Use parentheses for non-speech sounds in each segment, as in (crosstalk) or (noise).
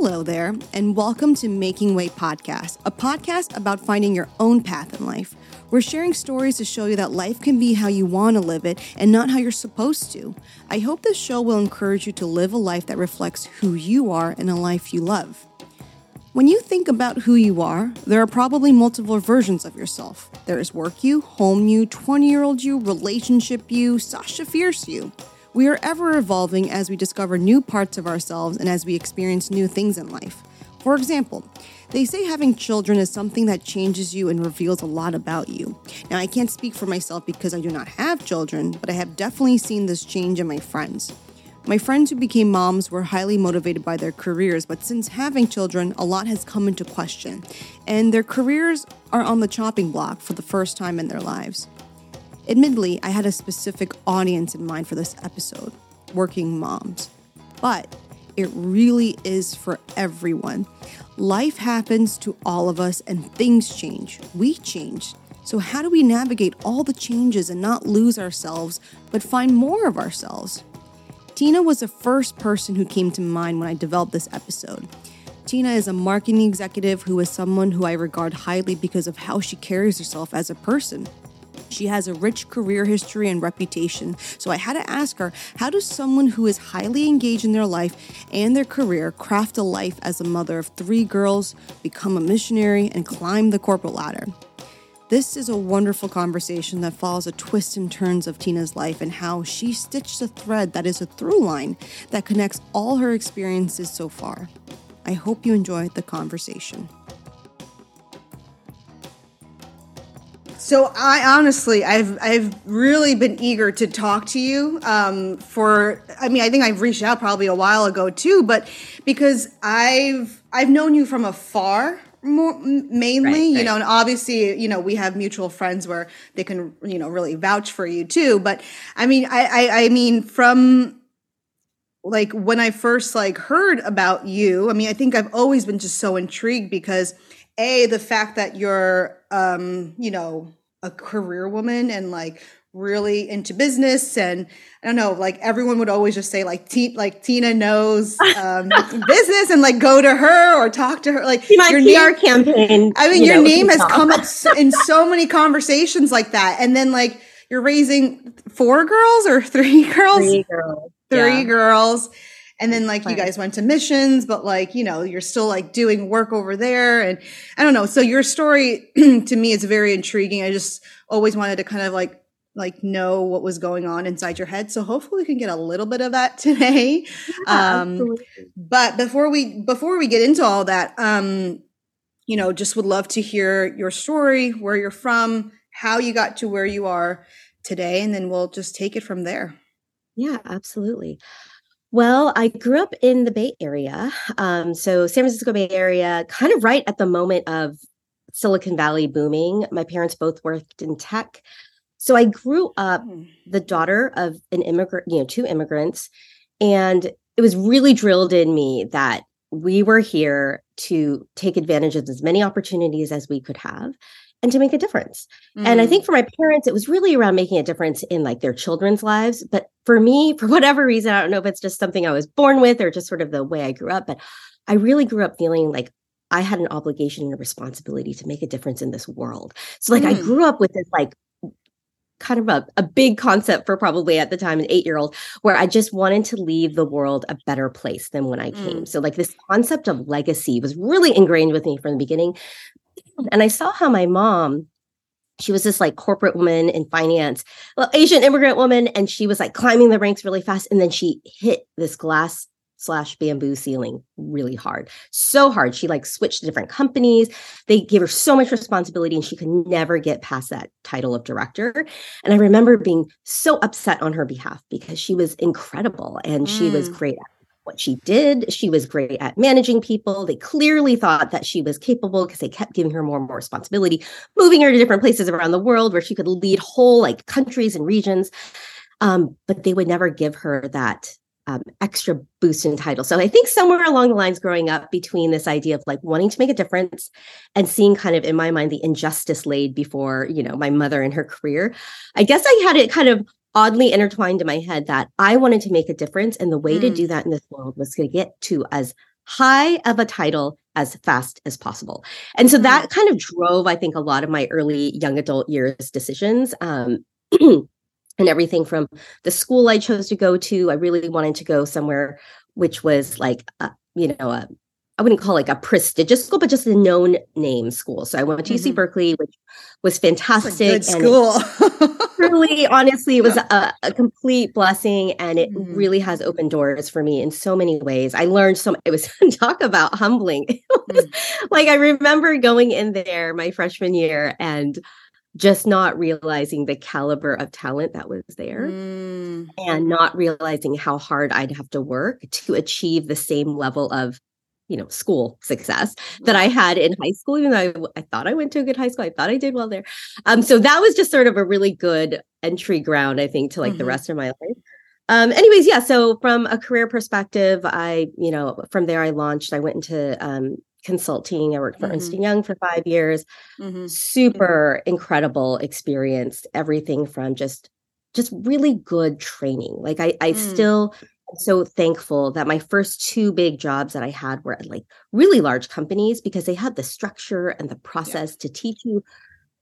Hello there, and welcome to Making Way Podcast, a podcast about finding your own path in life. We're sharing stories to show you that life can be how you want to live it and not how you're supposed to. I hope this show will encourage you to live a life that reflects who you are and a life you love. When you think about who you are, there are probably multiple versions of yourself. There is work you, home you, 20 year old you, relationship you, Sasha Fierce you. We are ever evolving as we discover new parts of ourselves and as we experience new things in life. For example, they say having children is something that changes you and reveals a lot about you. Now, I can't speak for myself because I do not have children, but I have definitely seen this change in my friends. My friends who became moms were highly motivated by their careers, but since having children, a lot has come into question, and their careers are on the chopping block for the first time in their lives. Admittedly, I had a specific audience in mind for this episode working moms, but it really is for everyone. Life happens to all of us, and things change. We change. So, how do we navigate all the changes and not lose ourselves, but find more of ourselves? Tina was the first person who came to mind when I developed this episode. Tina is a marketing executive who is someone who I regard highly because of how she carries herself as a person. She has a rich career history and reputation, so I had to ask her how does someone who is highly engaged in their life and their career craft a life as a mother of three girls, become a missionary, and climb the corporate ladder? This is a wonderful conversation that follows the twists and turns of Tina's life and how she stitched a thread that is a through line that connects all her experiences so far. I hope you enjoyed the conversation. So I honestly, I've I've really been eager to talk to you. Um, for I mean, I think I've reached out probably a while ago too, but because I've I've known you from afar more mainly right, you right. know and obviously you know we have mutual friends where they can you know really vouch for you too but i mean i i, I mean from like when i first like heard about you i mean i think i've always been just so intrigued because a the fact that you're um you know a career woman and like really into business and I don't know, like everyone would always just say like T- like Tina knows um, (laughs) business and like go to her or talk to her. Like my your PR name, campaign. I mean, you your know, name has come up in so many conversations like that, and then like you're raising four girls or three girls, three girls, three yeah. girls. And then like you guys went to missions, but like, you know, you're still like doing work over there. And I don't know. So your story (clears throat) to me is very intriguing. I just always wanted to kind of like like know what was going on inside your head. So hopefully we can get a little bit of that (laughs) today. Yeah, um, but before we before we get into all that, um, you know, just would love to hear your story, where you're from, how you got to where you are today, and then we'll just take it from there. Yeah, absolutely. Well, I grew up in the Bay Area. Um, so San Francisco Bay Area, kind of right at the moment of Silicon Valley booming. My parents both worked in tech. So I grew up hmm. the daughter of an immigrant, you know, two immigrants. And it was really drilled in me that we were here to take advantage of as many opportunities as we could have and to make a difference. Mm. And I think mm. for my parents, it was really around making a difference in like their children's lives. But for me, (laughs) for whatever reason, I don't know if it's just something I was born with or just sort of the way I grew up, but I really grew up feeling like I had an obligation and a responsibility to make a difference in this world. So like mm. I grew up with this like kind of a, a big concept for probably at the time an eight year old where i just wanted to leave the world a better place than when i came mm. so like this concept of legacy was really ingrained with me from the beginning and i saw how my mom she was this like corporate woman in finance well asian immigrant woman and she was like climbing the ranks really fast and then she hit this glass slash bamboo ceiling really hard so hard she like switched to different companies they gave her so much responsibility and she could never get past that title of director and i remember being so upset on her behalf because she was incredible and mm. she was mm. great at what she did. She was great at managing people. They clearly thought that she was capable because they kept giving her more and more responsibility moving her to different places around the world where she could lead whole like countries and regions. Um, but they would never give her that um, extra boost in title. So I think somewhere along the lines growing up between this idea of like wanting to make a difference and seeing kind of in my mind the injustice laid before, you know, my mother and her career, I guess I had it kind of oddly intertwined in my head that I wanted to make a difference. And the way mm. to do that in this world was to get to as high of a title as fast as possible. And so that kind of drove, I think, a lot of my early young adult years decisions. Um, (clears throat) and everything from the school I chose to go to, I really wanted to go somewhere which was like, a, you know, a, I wouldn't call like a prestigious school, but just a known name school. So I went to mm-hmm. UC Berkeley, which was fantastic. good school. (laughs) really, honestly, it was a, a, complete blessing, and it mm-hmm. really has opened doors for me in so many ways. I learned so. It was (laughs) talk about humbling. (laughs) Was, mm-hmm. Like I remember going in there my freshman year and just not realizing the caliber of talent that was there mm. and not realizing how hard I'd have to work to achieve the same level of you know school success that i had in high school even though I, I, thought i went to a good high school i thought i did well there um so that was just sort of a really good entry ground i think to like mm-hmm. the rest of my life um anyways yeah so from a career perspective i you know from there i launched i went into um consulting i worked for mm-hmm. ernst and young for five years mm-hmm. super incredible experience everything from just just really good training like i i mm. still so thankful that my first two big jobs that I had were at like really large companies because they had the structure and the process yeah. to teach you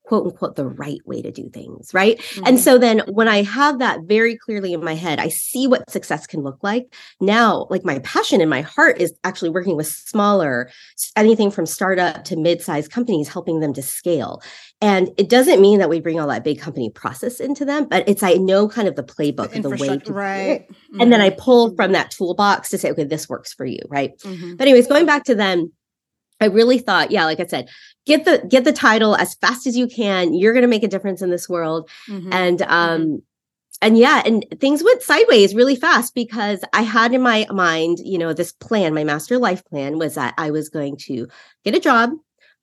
quote unquote the right way to do things right mm-hmm. and so then when i have that very clearly in my head i see what success can look like now like my passion in my heart is actually working with smaller anything from startup to mid-sized companies helping them to scale and it doesn't mean that we bring all that big company process into them but it's i know kind of the playbook the, the way to right mm-hmm. and then i pull from that toolbox to say okay this works for you right mm-hmm. but anyways going back to them I really thought, yeah, like I said, get the get the title as fast as you can. You're going to make a difference in this world. Mm-hmm. And mm-hmm. um and yeah, and things went sideways really fast because I had in my mind, you know, this plan, my master life plan was that I was going to get a job,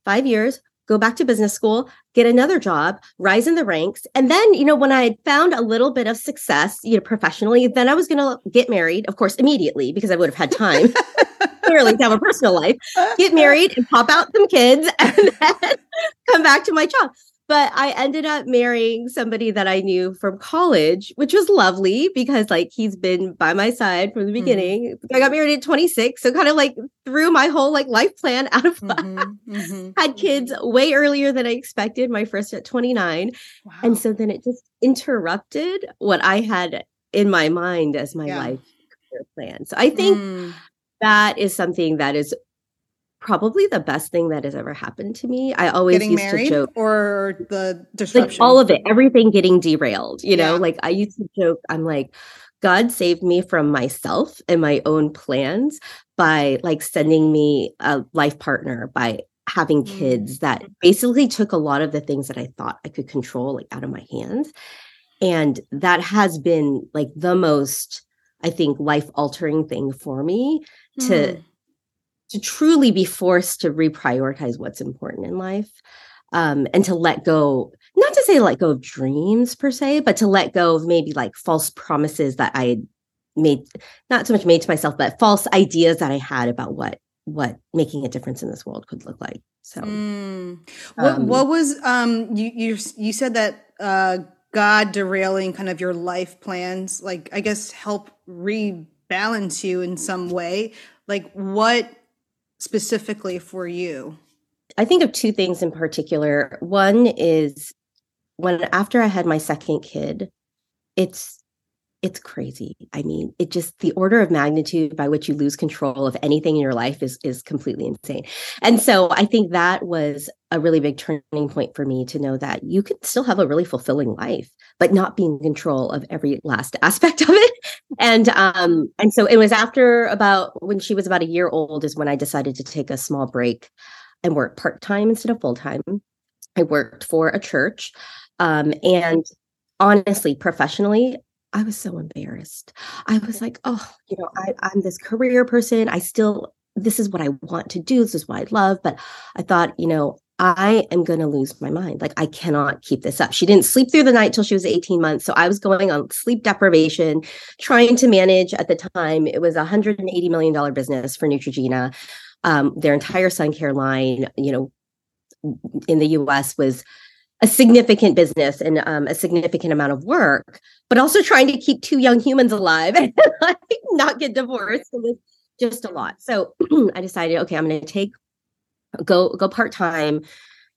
5 years, go back to business school, get another job, rise in the ranks. And then, you know, when I had found a little bit of success, you know, professionally, then I was going to get married, of course, immediately because I would have had time. (laughs) clearly to have a personal life, get married and pop out some kids (laughs) and then come back to my job. But I ended up marrying somebody that I knew from college, which was lovely because like he's been by my side from the mm-hmm. beginning. Mm-hmm. I got married at 26, so kind of like threw my whole like life plan out of mm-hmm. (laughs) mm-hmm. Had kids way earlier than I expected, my first at 29. Wow. And so then it just interrupted what I had in my mind as my yeah. life plan. So I think mm that is something that is probably the best thing that has ever happened to me. I always getting used married to joke or the disruption, like all of it, everything getting derailed. You know, yeah. like I used to joke, I'm like, God saved me from myself and my own plans by like sending me a life partner, by having mm. kids that basically took a lot of the things that I thought I could control like out of my hands. And that has been like the most, I think, life altering thing for me to mm. to truly be forced to reprioritize what's important in life um, and to let go not to say let go of dreams per se but to let go of maybe like false promises that i made not so much made to myself but false ideas that i had about what what making a difference in this world could look like so mm. what, um, what was um you you you said that uh god derailing kind of your life plans like i guess help re balance you in some way. Like what specifically for you? I think of two things in particular. One is when after I had my second kid, it's it's crazy. I mean, it just the order of magnitude by which you lose control of anything in your life is is completely insane. And so I think that was a really big turning point for me to know that you can still have a really fulfilling life, but not be in control of every last (laughs) aspect of it. And um and so it was after about when she was about a year old is when I decided to take a small break and work part-time instead of full-time. I worked for a church. Um, and honestly, professionally, I was so embarrassed. I was like, oh, you know, I, I'm this career person. I still, this is what I want to do. This is what I love. But I thought, you know, I am going to lose my mind. Like, I cannot keep this up. She didn't sleep through the night till she was 18 months. So I was going on sleep deprivation, trying to manage at the time. It was a $180 million business for Neutrogena. Um, their entire sun care line, you know, in the US was a significant business and um, a significant amount of work, but also trying to keep two young humans alive (laughs) and like not get divorced. In this just a lot. So (clears throat) I decided, okay, I'm going to take go go part time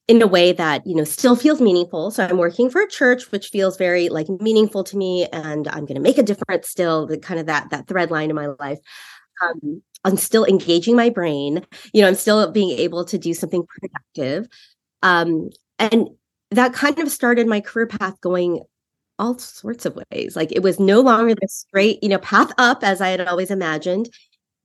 in a way that you know still feels meaningful. So i'm working for a church which feels very like meaningful to me and i'm going to make a difference still the kind of that that thread line in my life. Um, i'm still engaging my brain. You know i'm still being able to do something productive. Um, and that kind of started my career path going all sorts of ways. Like it was no longer the straight you know path up as i had always imagined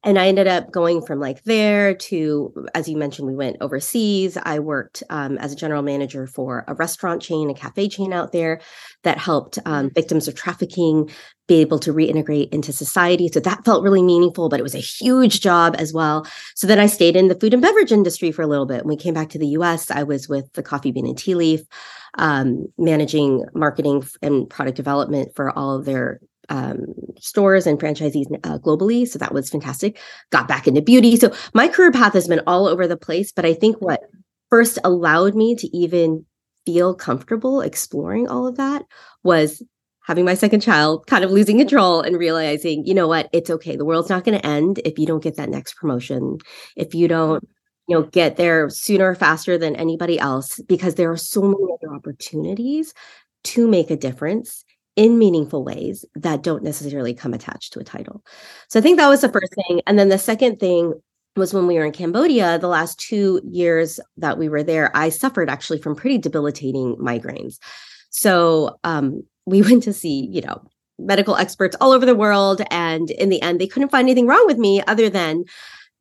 and I ended up going from like there to, as you mentioned, we went overseas. I worked um, as a general manager for a restaurant chain, a cafe chain out there that helped um, mm-hmm. victims of trafficking be able to reintegrate into society. So that felt really meaningful, but it was a huge job as well. So then I stayed in the food and beverage industry for a little bit. When we came back to the US, I was with the Coffee Bean and Tea Leaf, um, managing marketing and product development for all of their um, stores and franchisees uh, globally. So that was fantastic. Got back into beauty. So my career path has been all over the place. But I think what first allowed me to even feel comfortable exploring all of that was having my second child, kind of losing control and realizing, you know what, it's okay. The world's not going to end if you don't get that next promotion, if you don't, you know, get there sooner faster than anybody else, because there are so many other opportunities to make a difference in meaningful ways that don't necessarily come attached to a title. So I think that was the first thing. And then the second thing was when we were in Cambodia, the last two years that we were there, I suffered actually from pretty debilitating migraines. So um, we (laughs) went to see, you know, medical experts all over the world. And in the end, they couldn't find anything wrong with me other than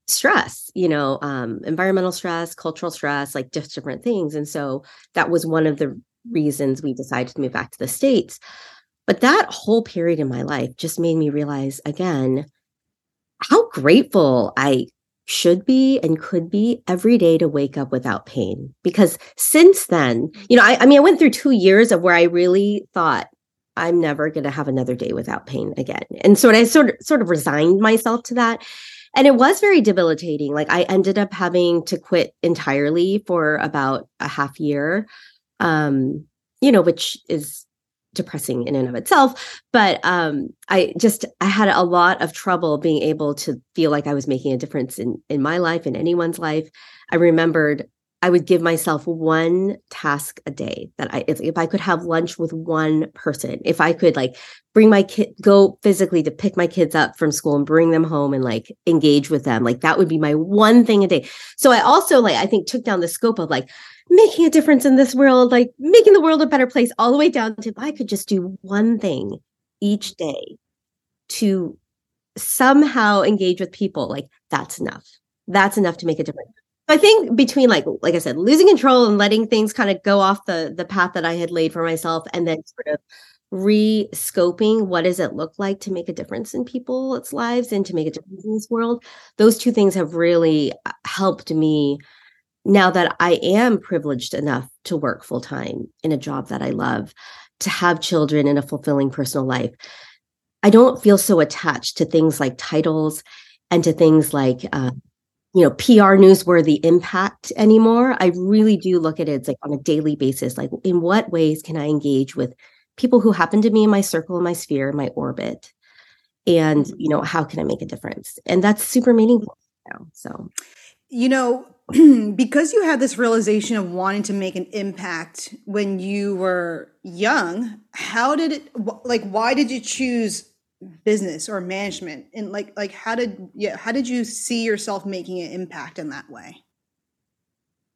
stress, you know, um, environmental stress, cultural stress, like just different things. And so that was one of the reasons we decided to move back to the States. But that whole period in my life just made me realize again how grateful I should be and could be every day to wake up without pain. Because since then, you know, I, I mean, I went through two years of where I really thought I'm never going to have another day without pain again. And so I sort of sort of resigned myself to that. And it was very debilitating. Like I ended up having to quit entirely for about a half year. Um, you know, which is depressing in and of itself but um i just i had a lot of trouble being able to feel like i was making a difference in in my life in anyone's life. I remembered I would give myself one task a day that I, if, if, I could have lunch with one person, if I could like bring my kid, go physically to pick my kids up from school and bring them home and like engage with them, like that would be my one thing a day. So I also like, I think took down the scope of like making a difference in this world, like making the world a better place all the way down to if I could just do one thing each day to somehow engage with people, like that's enough. That's enough to make a difference. I think between like like I said, losing control and letting things kind of go off the the path that I had laid for myself, and then sort of re-scoping what does it look like to make a difference in people's lives and to make a difference in this world. Those two things have really uh, helped me now that I am privileged enough to work full time in a job that I love, to have children in a fulfilling personal life. I don't feel so attached to things like titles and to things like uh, you know pr newsworthy impact anymore. I really do look at it like on a daily basis like in what ways can i engage with people who happen to be in my circle in my sphere in my orbit? And you know how can i make a difference? And that's super meaningful now so. You know (clears throat) because you had this realization of wanting to make an impact when you were young how did it like why did you choose business or management and like like how did yeah how did you see yourself making an impact in that way?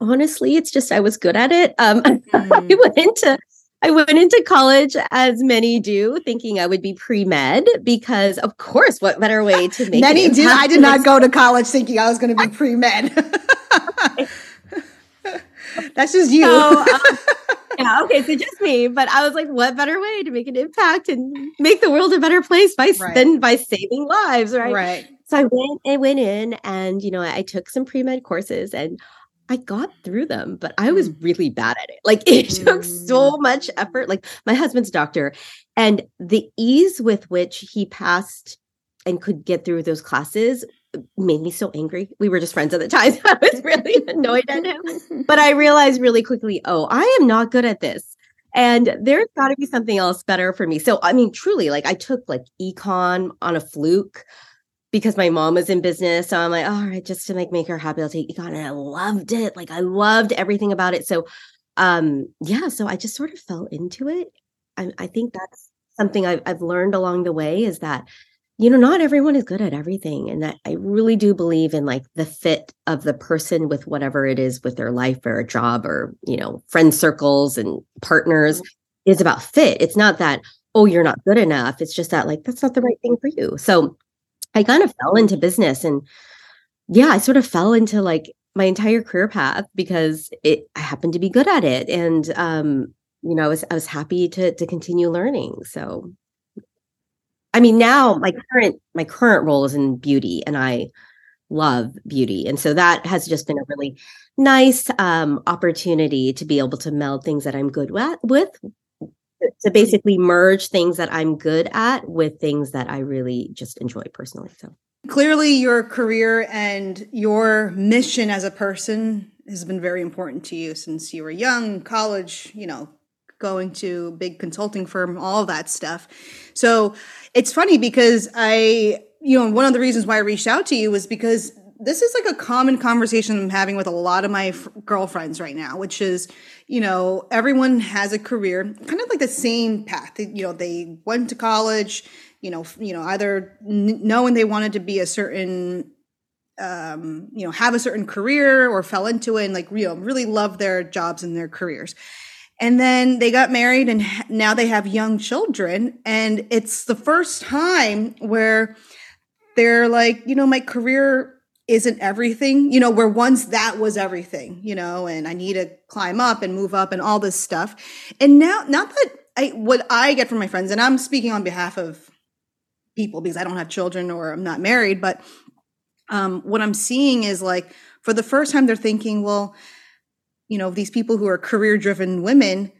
Honestly it's just i was good at it. Um (laughs) mm. i went into i went into college as many do thinking i would be pre-med because of course what better way to (laughs) make many did i did not go to college thinking i was going to be pre-med. (laughs) That's just you. So, um, yeah, okay, so just me. But I was like, what better way to make an impact and make the world a better place by right. than by saving lives, right? Right. So I went I went in and you know, I took some pre-med courses and I got through them, but I was mm. really bad at it. Like (laughs) it took so mm. much effort. Like my husband's doctor and the ease with which he passed and could get through those classes made me so angry. We were just friends at the time. So (laughs) I was really (laughs) annoyed at him. (laughs) But I realized really quickly, oh, I am not good at this. And there's got to be something else better for me. So, I mean, truly, like I took like econ on a fluke because my mom was in business. So I'm like, all right, just to make make her happy, I'll take econ. And I loved it. Like I loved everything about it. So um yeah, so I just sort of fell into it. I, I think that's something I've I've learned along the way is that you know not everyone is good at everything and that i really do believe in like the fit of the person with whatever it is with their life or a job or you know friend circles and partners mm-hmm. is about fit it's not that oh you're not good enough it's just that like that's not the right thing for you so I kind of fell into business and yeah, I sort of fell into like my entire career path because it I happened to be good at it. And um, you know, I was I was happy to to continue learning. So I mean now my current my current role is in beauty and I love beauty. And so that has just been a really nice um opportunity to be able to meld things that I'm good at with to basically merge things that I'm good at with things that I really just enjoy personally. So clearly, your career and your mission as a person has been very important to you since you were young, college, you know, going to big consulting firm, all that stuff. So it's funny because I, you know, one of the reasons why I reached out to you was because this is like a common conversation I'm having with a lot of my f- girlfriends right now, which is, you know, everyone has a career, kind of like the same path. You know, they went to college, you know, you know, either n- knowing they wanted to be a certain, um, you know, have a certain career or fell into it and like, you know, really love their jobs and their careers. And then they got married and now they have young children. And it's the first time where they're like, you know, my career isn't everything, you know, where once that was everything, you know, and I need to climb up and move up and all this stuff. And now, not that I, what I get from my friends, and I'm speaking on behalf of people because I don't have children or I'm not married, but um, what I'm seeing is like for the first time they're thinking, well, you know, these people who are career driven women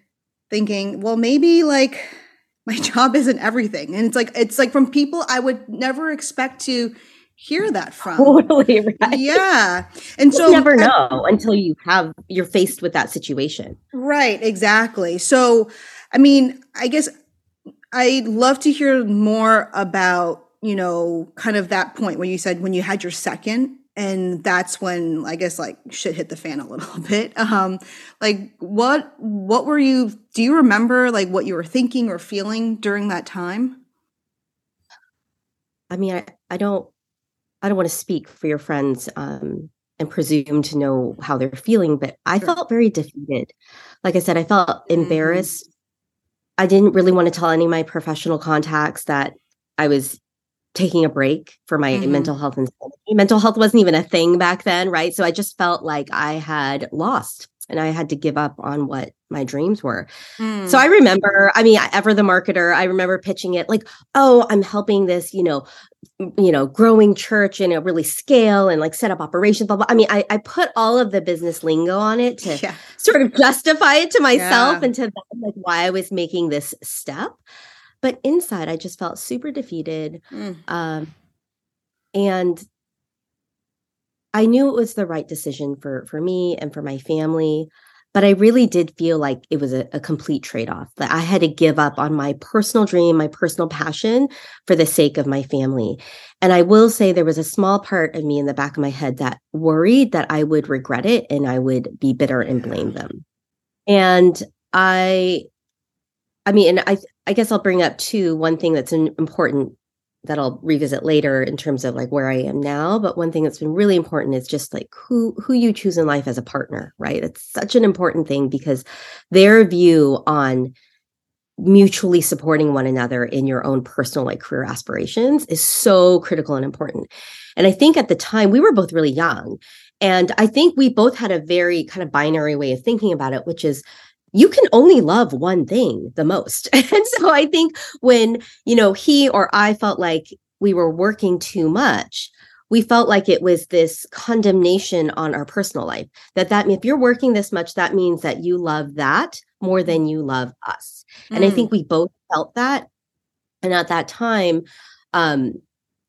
thinking, well, maybe like (laughs) my job isn't everything. And it's like, it's like from people I would never expect to hear that from. (laughs) Totally right. Yeah. And you so never know until you have you're faced with that situation. Right, exactly. So I mean, I guess I'd love to hear more about, you know, kind of that point where you said when you had your second and that's when I guess like shit hit the fan a little (laughs) bit. Um like what what were you do you remember like what you were thinking or feeling during that time? I mean, I, I don't I don't want to speak for your friends um, and presume to know how they're feeling, but I sure. felt very defeated. Like I said, I felt mm-hmm. embarrassed. I didn't really want to tell any of my professional contacts that I was taking a break for my mm-hmm. mental health and mental health wasn't even a thing back then, right? So I just felt like I had lost and I had to give up on what my dreams were. Mm. So I remember, I mean, ever the marketer, I remember pitching it like, oh, I'm helping this, you know, you know, growing church and you know, really scale and like set up operations, blah, blah. I mean, I, I put all of the business lingo on it to (laughs) yeah. sort of justify it to myself yeah. and to them, like why I was making this step. But inside, I just felt super defeated. Mm. Um, and I knew it was the right decision for for me and for my family, but I really did feel like it was a, a complete trade off. That I had to give up on my personal dream, my personal passion, for the sake of my family. And I will say there was a small part of me in the back of my head that worried that I would regret it and I would be bitter and blame them. And I, I mean, and I I guess I'll bring up too one thing that's important that I'll revisit later in terms of like where I am now. But one thing that's been really important is just like who who you choose in life as a partner, right? It's such an important thing because their view on mutually supporting one another in your own personal like career aspirations is so critical and important. And I think at the time we were both really young. And I think we both had a very kind of binary way of thinking about it, which is you can only love one thing the most. (laughs) And so I think when, you know, he or I felt like we were working too much, we felt like it was this condemnation on our personal life that that if you're working this much that means that you love that more than you love us mm. and i think mm. we both felt that and at that time um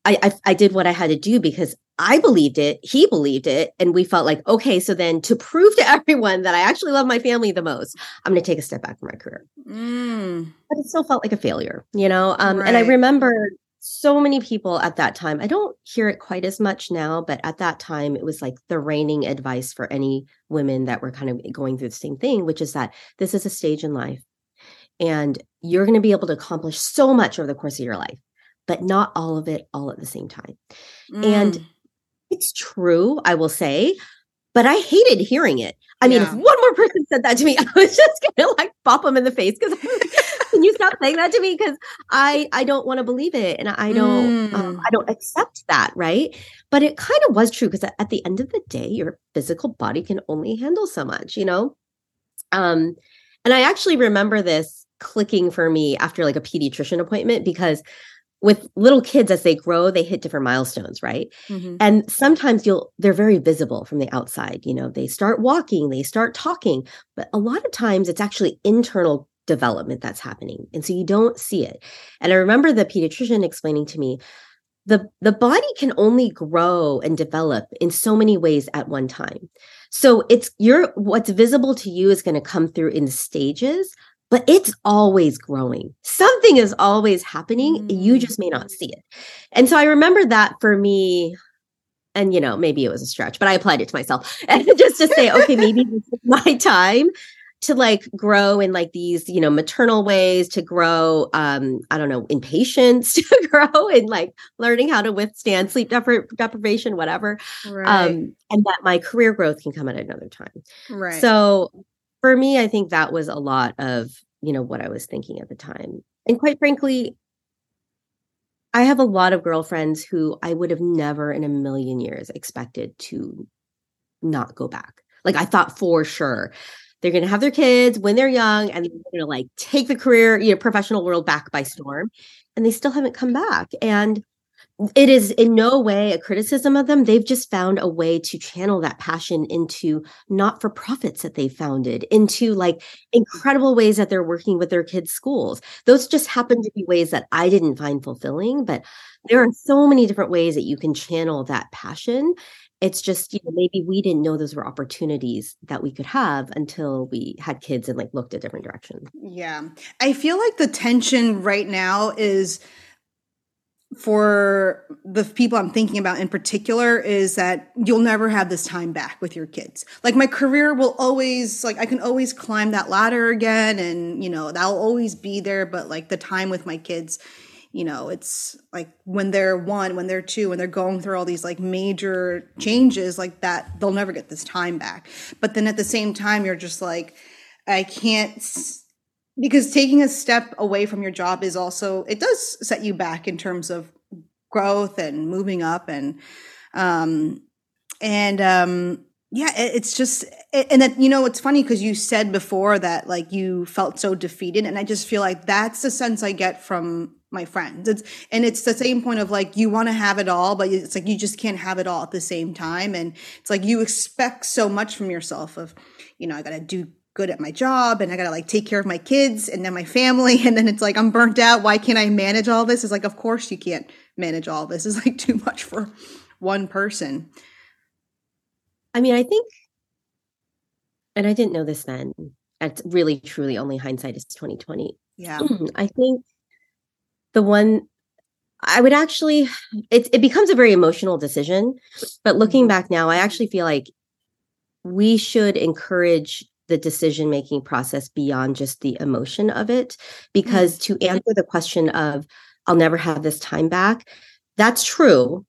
I, I, I did what i had to do because I believed it, he believed it, and we felt like, okay, so then to prove to (laughs) everyone that I actually love my family the most, I'm going to take a step back from my career. Mm. But it still felt like a failure, you know? Um, right. And I remember so many people at that time. I don't hear it quite as much now, but at that time, it was like the reigning advice for any women that were kind of going through the same thing, which is that this is a stage in life and you're going to be able to accomplish so much over the course of your life, but not all of it all at the same time. Mm. And it's true, I will say, but I hated hearing it. I mean, yeah. if one more person said that to me, (laughs) I was just gonna like pop them in the face because (laughs) can you stop saying that to me? Because I I don't want to believe it and I don't um, mm. um, I don't accept that, right? But it kind of was true because at the end of the day, your physical body can only handle so much, you know. Um, and I actually remember this clicking for me after like a pediatrician appointment because with little kids as they grow they hit different milestones right? Mm-hmm. and sometimes you'll they're very visible from the outside you know they start walking they start talking but a lot of times it's actually internal development that's happening and so you don't see it. And i remember the pediatrician explaining to me the the body can only grow and develop in so many ways at one time. So it's your what's visible to you is going to come through in stages but it's always growing. Something is always happening. Mm. You just may not see it. And so I remember that for me, and you know, maybe it was a stretch, but I applied it to myself (laughs) and just to say, okay, maybe this is (laughs) my time to like grow in like these, you know, maternal ways, to grow, um, I don't know, in patience, (laughs) to grow in like learning how to withstand sleep depri- deprivation, whatever. Right. Um, and that my career growth can come at another time. Right. So for me, I think that was a lot of, you know, what I was thinking at the time. And quite frankly, I have a lot of girlfriends who I would have never in a million years expected to not go back. Like I thought for sure they're going to have their kids when they're young and they're going to like take the career, you know, professional world back by storm. And they still haven't come back. And it is in no way a criticism of them. They've just found a way to channel that passion into not for profits that they founded, into like incredible ways that they're working with their kids' schools. Those just happen to be ways that I didn't find fulfilling, but there are so many different ways that you can channel that passion. It's just, you know, maybe we didn't know those were opportunities that we could have until we had kids and like looked at different directions. Yeah. I feel like the tension right now is for the people I'm thinking about in particular is that you'll never have this time back with your kids. Like my career will always like I can always climb that ladder again and you know that'll always be there but like the time with my kids you know it's like when they're one when they're two when they're going through all these like major changes like that they'll never get this time back but then at the same time you're just like i can't because taking a step away from your job is also it does set you back in terms of growth and moving up and um and um yeah it's just and that you know it's funny because you said before that like you felt so defeated and i just feel like that's the sense i get from my friends. It's and it's the same point of like you want to have it all but it's like you just can't have it all at the same time and it's like you expect so much from yourself of you know i gotta do good at my job and I gotta like take care of my kids and then my family. (laughs) And then it's like, I'm burnt out. Why can't I manage all this? It's like, of course you can't manage all this. It's like (laughs) too much for one person. I mean, I think, and I didn't know this then. It's really, truly only hindsight is 2020. Yeah. (clears throat) I think the one I would actually, it, it becomes a very emotional decision. But looking mm-hmm. back now, I actually feel like we should encourage the decision making process beyond just the emotion of it. Because mm-hmm. to answer the question of i'll never have this time back that's true.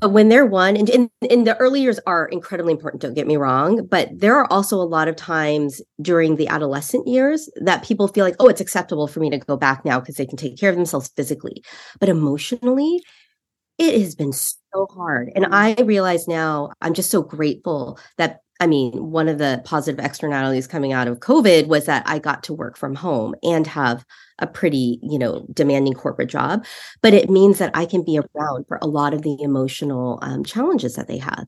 But when they're one and in, in the early years are incredibly important don't get me wrong but there are also a lot of times during the adolescent years that people feel like oh it's acceptable for me to go back now because they can take care of themselves physically. But emotionally it has been so hard. And i realize now i'm just so grateful that I mean, one of the positive externalities coming out of COVID was that I got to work from home and have a pretty, you know, demanding corporate job. But it means that I can be around for a lot of the emotional um, challenges that they have.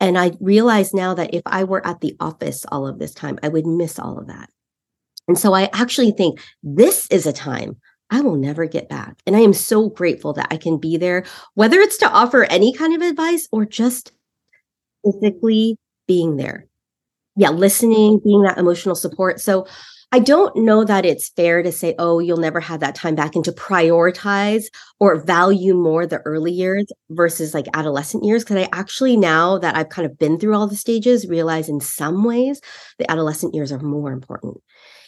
And I realize now that if I were at the office all of this time, I would miss all of that. And so I actually think this is a time I will never get back. And I am so grateful that I can be there, whether it's to offer any kind of advice or just physically being there. Yeah, listening, being that emotional support. So I don't know that it's fair to say, oh, you'll never have that time back and to prioritize or value more the early years versus like adolescent years. Cause I actually, now that I've kind of been through all the stages, realize in some ways the adolescent years are more important.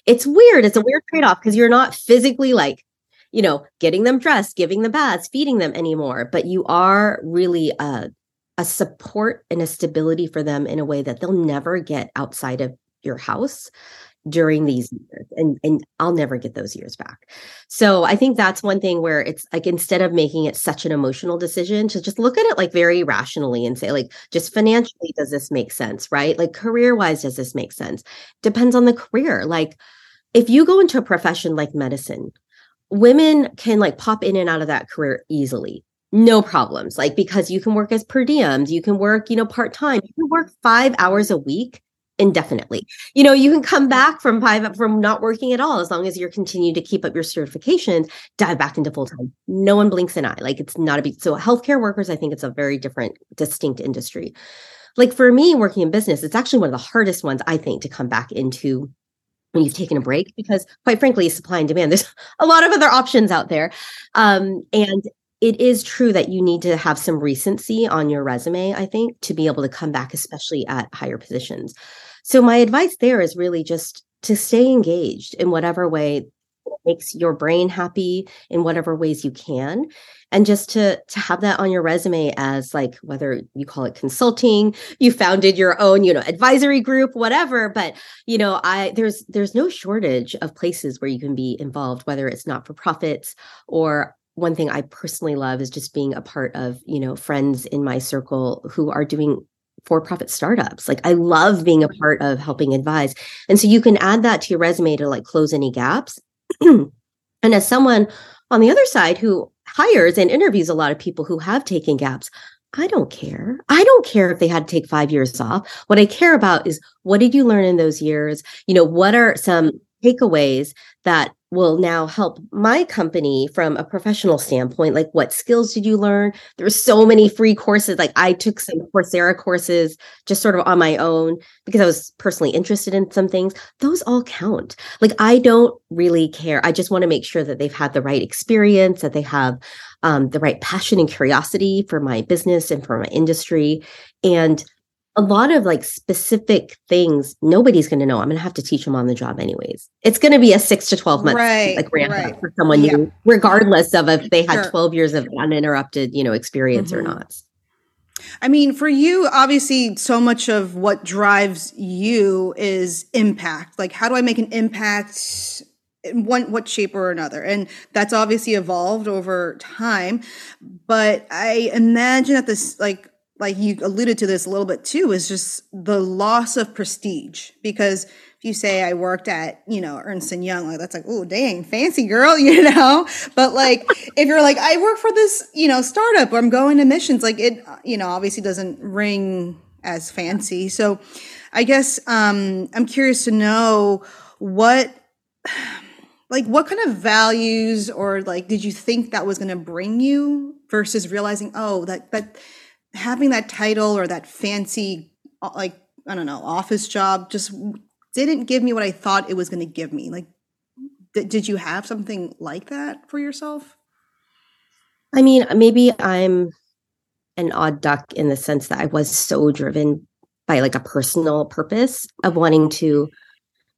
It's weird. It's a weird trade off because you're not physically like, you know, getting them dressed, giving them baths, feeding them anymore, but you are really a, a support and a stability for them in a way that they'll never get outside of your house during these years and and I'll never get those years back. So I think that's one thing where it's like instead of making it such an emotional decision to just look at it like very rationally and say like just financially does this make sense, right? Like career-wise does this make sense? Depends on the career. Like if you go into a profession like medicine, women can like pop in and out of that career easily no problems like because you can work as per diems you can work you know part-time you can work five hours a week indefinitely. You know, you can come back from five from not working at all as long as you're continuing to keep up your certifications, dive back into full time. No one blinks an eye. Like it's not a big so healthcare workers, I think it's a very different, distinct industry. Like for me, working in business, it's actually one of the hardest ones, I think, to come back into when you've taken a break because quite frankly supply and demand there's (laughs) a lot of other options out there um, and it is true that you need to have some recency on your resume i think to be able to come back mm-hmm. especially at higher positions. So my advice there is really just to stay engaged in whatever way makes your brain happy in whatever ways you can and just to to have that on your resume as like whether you call it consulting you founded your own you know advisory group whatever but you know i there's there's no shortage of places where you can be involved whether it's not for profits or one thing i personally love is just being a part of you know friends in my circle who are doing for profit startups. Like I love being a part of helping advise. And so you can add that to your resume to like close any gaps. (clears throat) and as someone on the other side who hires and interviews a lot of people who have taken gaps, I don't care. I don't care if they had to take five years off. What I care about is what did you learn in those years? You know, what are some takeaways that will now help my company from a professional standpoint like what skills did you learn? There's so many free courses like i took some coursera courses just sort of on my own because i was personally interested in some things. Those all count. Like i don't really care. I just want to make sure that they've had the right experience that they have um, the right passion and curiosity for my business and for my industry. And a lot of like specific things nobody's going to know i'm going to have to teach them on the job anyways it's going to be a six to 12 months right, like ramp right. up for someone yeah. new regardless of if they had sure. 12 years of uninterrupted you know experience mm-hmm. or not I mean, for you, obviously, so much of what drives you is impact. Like, how do I make an impact in one what shape or another? And that's obviously evolved over time. But I imagine that this, like, like you alluded to this a little bit too, is just the loss of prestige. Because if you say I worked at, you know, Ernst and Young, like that's like, oh dang, fancy girl, (laughs) you know. But like if you're like, I work for this, you know, startup or I'm going to missions, like it, you know, obviously doesn't ring as fancy. So I guess um I'm curious to know what like what kind of values or like did you think that was going to bring you versus realizing oh that that having that title or that fancy uh, like I don't know office job just didn't give me what I thought it was going to give me. Like, th- did you have something like that for yourself? I mean, maybe I'm an odd duck in the sense that I was so driven by like a personal purpose of wanting to,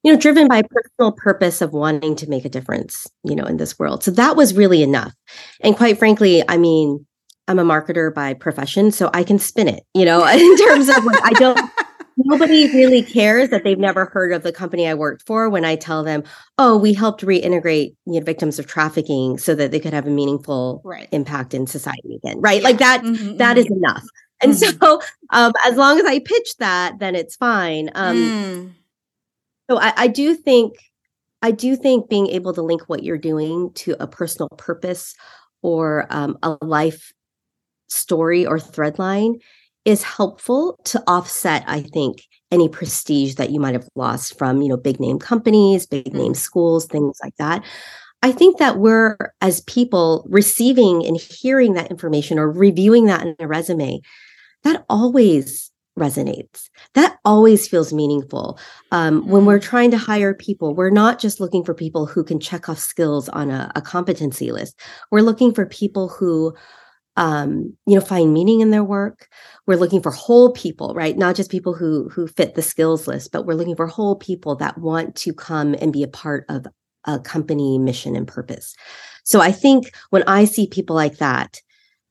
you know, driven by personal purpose of wanting to make a difference, you know, in this world. So that was really enough. And quite frankly, I mean, I'm a marketer by profession, so I can spin it, you know, (laughs) in terms of like, I don't, (laughs) nobody really cares that they've never heard of the company I worked for when I tell them, oh, we helped reintegrate you know, victims of trafficking so that they could have a meaningful right. impact in society again. Right. Yeah. Like that, mm-hmm, that mm-hmm. is enough. And mm-hmm. so um, as long as I pitch that, then it's fine. Um, mm. So I, I do think, I do think being able to link what you're doing to a personal purpose or um, a life story or thread line is helpful to offset i think any prestige that you might have lost from you know big name companies big name mm. schools things like that i think that we're as people receiving and hearing that information or reviewing that in a resume that always resonates. That always feels meaningful. Um. When we're mm. trying to hire people, we're not just looking for people who can check off skills on a, a competency list. We're looking for people who, um, you know, find meaning in their work. We're looking for whole people, right? Not just people who who fit the skills list, but we're looking for whole people that want to come and be a part of a company mission and purpose. So I think when I see people like that,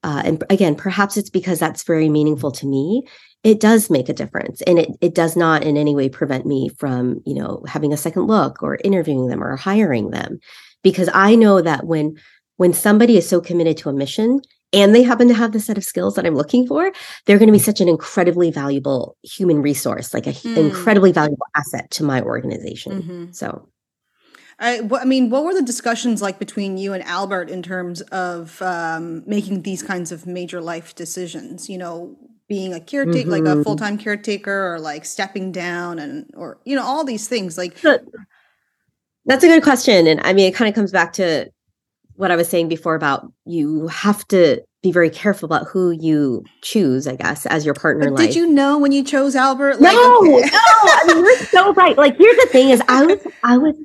uh, and again, perhaps it's because that's very meaningful to me. It does make a difference, and it it does not in any way prevent me from you know having a second look or interviewing them or hiring them, because I know that when when somebody is so committed to a mission and they happen to have the set of skills that I'm looking for, they're going to be such an incredibly valuable human resource, like an mm. incredibly valuable asset to my organization. Mm-hmm. So I, I, mean, what were the discussions like between you and Albert in terms of um, making these kinds of major life decisions? You know, being a caretaker, mm-hmm. like a mm-hmm. full time caretaker, or like stepping down, and or you know, all these things. Like, that's a good question, and I mean, it kind of comes back to what I was saying before about you have to be very careful about who you choose, I guess, as your partner. But did you know when you chose Albert? Like, no, okay. no. I mean, you're (laughs) so right. Like, here's the thing: is I was, I was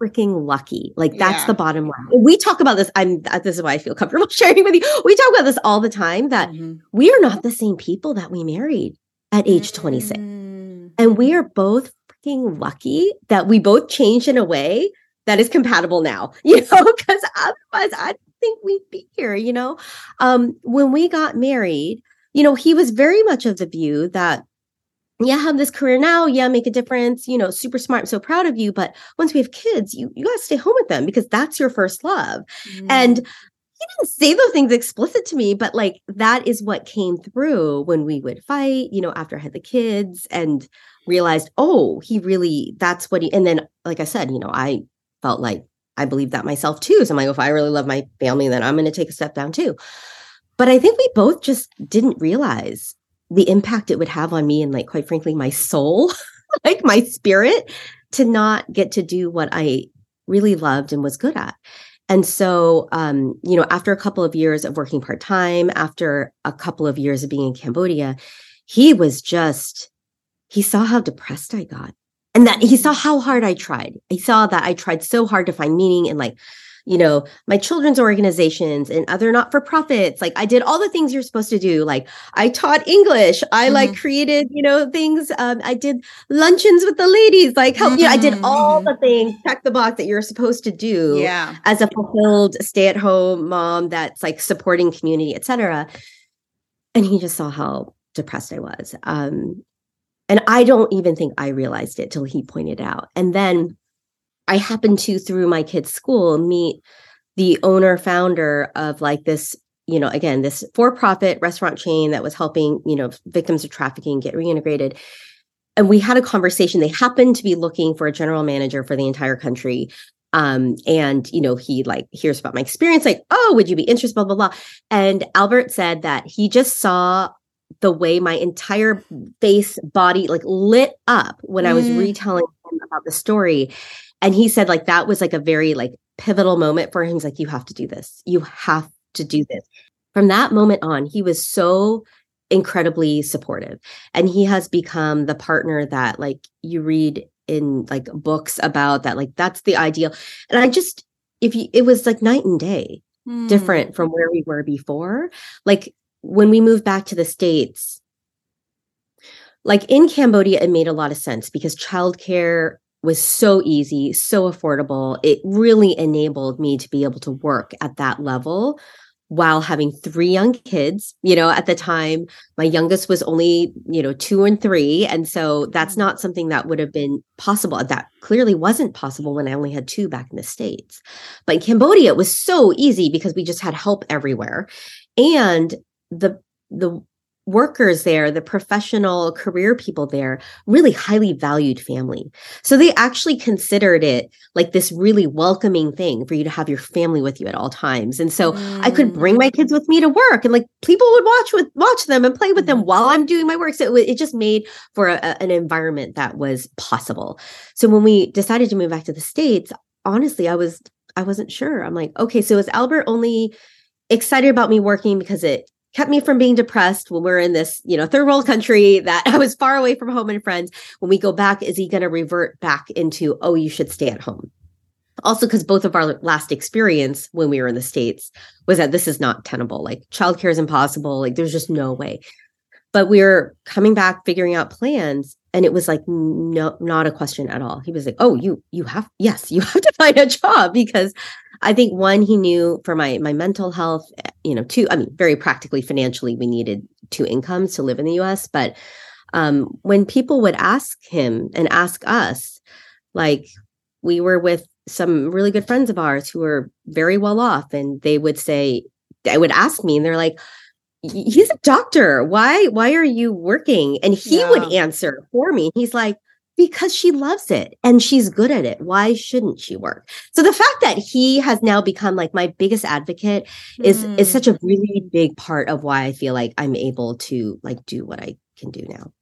freaking lucky. Like that's yeah. the bottom line. We talk about this. I'm this is why I feel comfortable (laughs) sharing with you. We talk about this all the time that mm-hmm. we are not the same people that we married at age 26. Mm-hmm. And we are both freaking lucky that we both changed in a way that is compatible now, (laughs) you know, because otherwise I think we'd be here, you know. Um, when we got married, you know, he was very much of the view that yeah, have this career now. Yeah, make a difference. You know, super smart. I'm so proud of you. But once we have kids, you you gotta stay home with them because that's your first love. Mm. And he didn't say those things explicit to me, but like that is what came through when we would fight, you know, after I had the kids and realized, oh, he really that's what he and then like I said, you know, I felt like I believe that myself too. So I'm like, if I really love my family, then I'm gonna take a step down too. But I think we both just didn't realize the impact it would have on me and like quite frankly my soul (laughs) like my spirit to not get to do what i really loved and was good at and so um you know after a couple of years of working part-time after a couple of years of being in cambodia he was just he saw how depressed i got and that he saw how hard i tried he saw that i tried so hard to find meaning and like you know, my children's organizations and other not for profits. Like I did all the things you're supposed to do. Like I taught English. I mm-hmm. like created, you know, things. Um, I did luncheons with the ladies. Like help, mm-hmm. you know, I did all the mm-hmm. things, check the box that you're supposed to do. Yeah. As a fulfilled stay at home mom that's like supporting community, etc. And he just saw how depressed I was. Um, and I don't even think I realized it till he pointed out. And then I happened to, through my kid's school, meet the owner founder of like this, you know, again, this for profit restaurant chain that was helping, you know, victims of trafficking get reintegrated. And we had a conversation. They happened to be looking for a general manager for the entire country. Um, and you know, he like hears about my experience, like, oh, would you be interested? Blah, blah, blah. And Albert said that he just saw the way my entire face body like lit up when mm. I was mm. retelling him about the story and he said like that was like a very like pivotal moment for him he's like you have to do this you have to do this from that moment on he was so incredibly supportive and he has become the partner that like you read in like books about that like that's the ideal and i just if you it was like night and day mm. different from where we were before like when we moved back to the states like in cambodia it made a lot of sense because childcare was so easy, so affordable. It really enabled me to be able to work at that level while having three young kids. You know, at the time, my youngest was only, you know, two and three. And so that's mm. not something that would have been possible. That clearly wasn't possible when I only had two back in the States. But in Cambodia, it was so easy because we just had help everywhere. And the the workers there, the professional career people there, really highly valued family. So they actually considered it like this really welcoming thing for you to have your family with you at all times. And so mm. I could bring my kids with me to work and like people would watch with watch them and play with them mm. while I'm doing my work. So it, it just made for a, an environment that was possible. So when we decided to move back to the States, honestly, I was I wasn't sure. I'm like, okay, so is Albert only excited about me working because it kept me from being depressed when we're in this, you know, third world country that (laughs) I was far away from home and friends. When we go back, is he going to revert back into, oh, you should stay at home? Also, because both of our last experience when we were in the States was that this is not tenable. Like childcare is impossible. Like there's just no way. But we are coming back, figuring out plans. And it was like no, not a question at all. He was like, Oh, you you have yes, you (laughs) have to find a job because I think one, he knew for my my mental health, you know, two, I mean, very practically financially, we needed two incomes to live in the US. But um, when people would ask him and ask us, like we were with some really good friends of ours who were very well off, and they would say, they would ask me, and they're like, he's a doctor. Why, why are you working? And he yeah. would answer for me. He's like, because she loves it and she's good at it. Why shouldn't she work? So the fact that he has now become like my biggest advocate is mm. is such a really big part of why I feel like I'm able to like do what I can do now.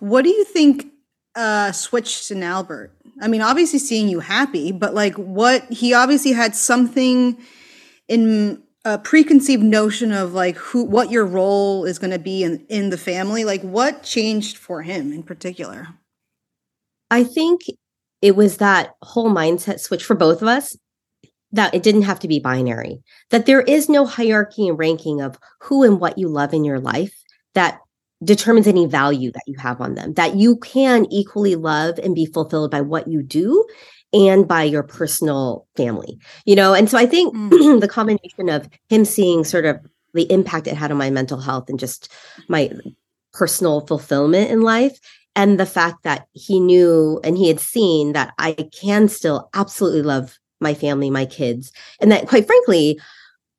What do you think uh switched in Albert? I mean, obviously seeing you happy, but like what he obviously had something in a preconceived notion of like who what your role is going to be in in the family. Like what changed for him in particular? I think it was that whole mindset switch for both of us that it didn't have to be binary, that there is no hierarchy and ranking of who and what you love in your life that determines any value that you have on them, that you can equally love and be fulfilled by what you do and by your personal family, you know? And so I think mm. (clears throat) the combination of him seeing sort of the impact it had on my mental health and just my personal fulfillment in life and the fact that he knew and he had seen that I can still absolutely love my family, my kids, and that quite frankly,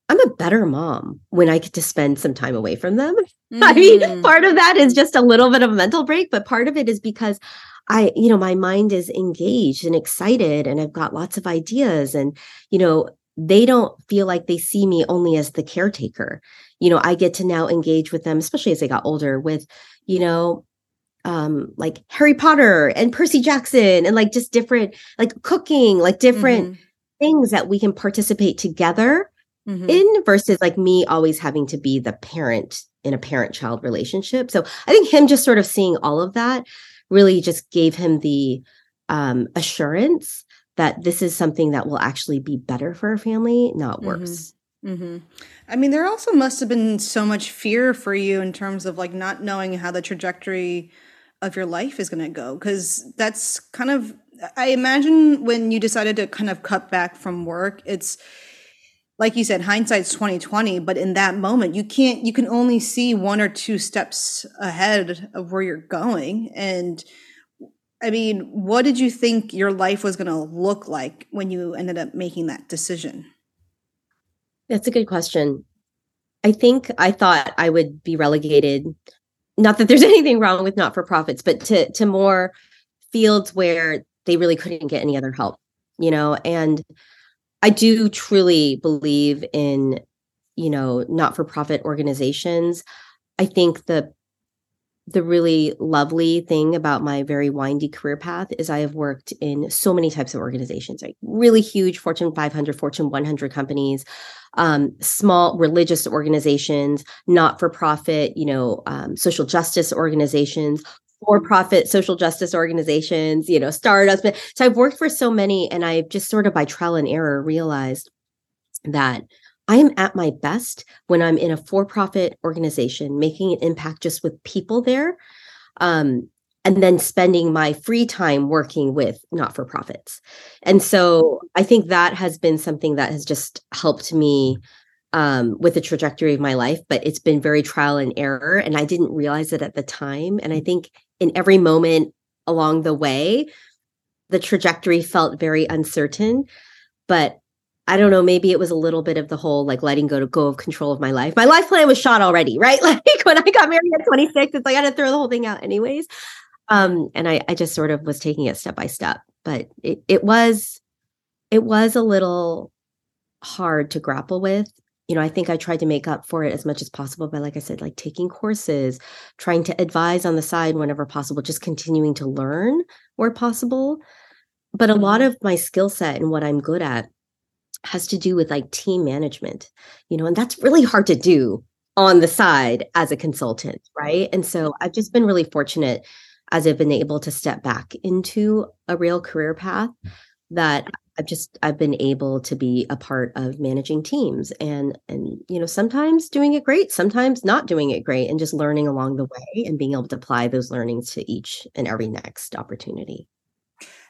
I'm a better mom when I get to spend some time away from them. Mm. (laughs) I mean, mm. part of that is just a little bit of a mental break, but part of it is because I, you know, my mind is engaged and excited and I've got lots of ideas and, you know, they don't feel like they see me only as the caretaker. You know, I get to now engage with them, especially as they got older, with, you know, um like Harry Potter and Percy Jackson and like just different like cooking, like different mm-hmm. things that we can participate together mm-hmm. in versus like me always having to be the parent in a parent child relationship. So I think him just sort of seeing all of that really just gave him the um assurance that this is something that will actually be better for our family, not mm-hmm. worse. Mm-hmm. I mean, there also must have been so much fear for you in terms of like not knowing how the trajectory of your life is going to go because that's kind of i imagine when you decided to kind of cut back from work it's like you said hindsight's 2020 but in that moment you can't you can only see one or two steps ahead of where you're going. And i mean what did you think your life was going to look like when you ended up making that decision? That's a good question. I think i thought i would be relegated not that there's (laughs) anything wrong with not for profits, but to to more fields where they really couldn't get any other help, you know. And I do truly believe in, you know, not for profit organizations. I think the the really lovely thing about my very windy career path is I have worked in so many types of organizations, like really huge Fortune 500, Fortune 100 companies, um, small religious organizations, not for profit, you know, um, social justice organizations, for profit social justice organizations, you know, startups. So I've worked for so many, and I've just sort of by trial and error realized that I am at my best when I'm in a for profit organization, making an impact just with people there. Um, and then spending my free time working with not for profits. And so I think that has been something that has just helped me um, with the trajectory of my life, but it's been very trial and error. And I didn't realize it at the time. And I think in every moment along the way, the trajectory felt very uncertain. But I don't know, maybe it was a little bit of the whole like letting go to go of control of my life. My life plan was shot already, right? (laughs) Like when I got married at 26, it's like I had to throw the whole thing out anyways. Um, and I, I just sort of was taking it step by step. But it it was it was a little hard to grapple with. You know, I think I tried to make up for it as much as possible by, like I said, like taking courses, trying to advise on the side whenever possible, just continuing to learn where possible. But a lot mm-hmm. of my skill set and what I'm good at has to do with like team management, you know, and that's really hard to do on the side as a consultant, right? And so I've just been really fortunate as I've been able to step back into a real career path that I've just I've been able to be a part of managing teams and and you know sometimes doing it great, sometimes not doing it great and just learning along the way and being able to apply those learnings to each and every next opportunity.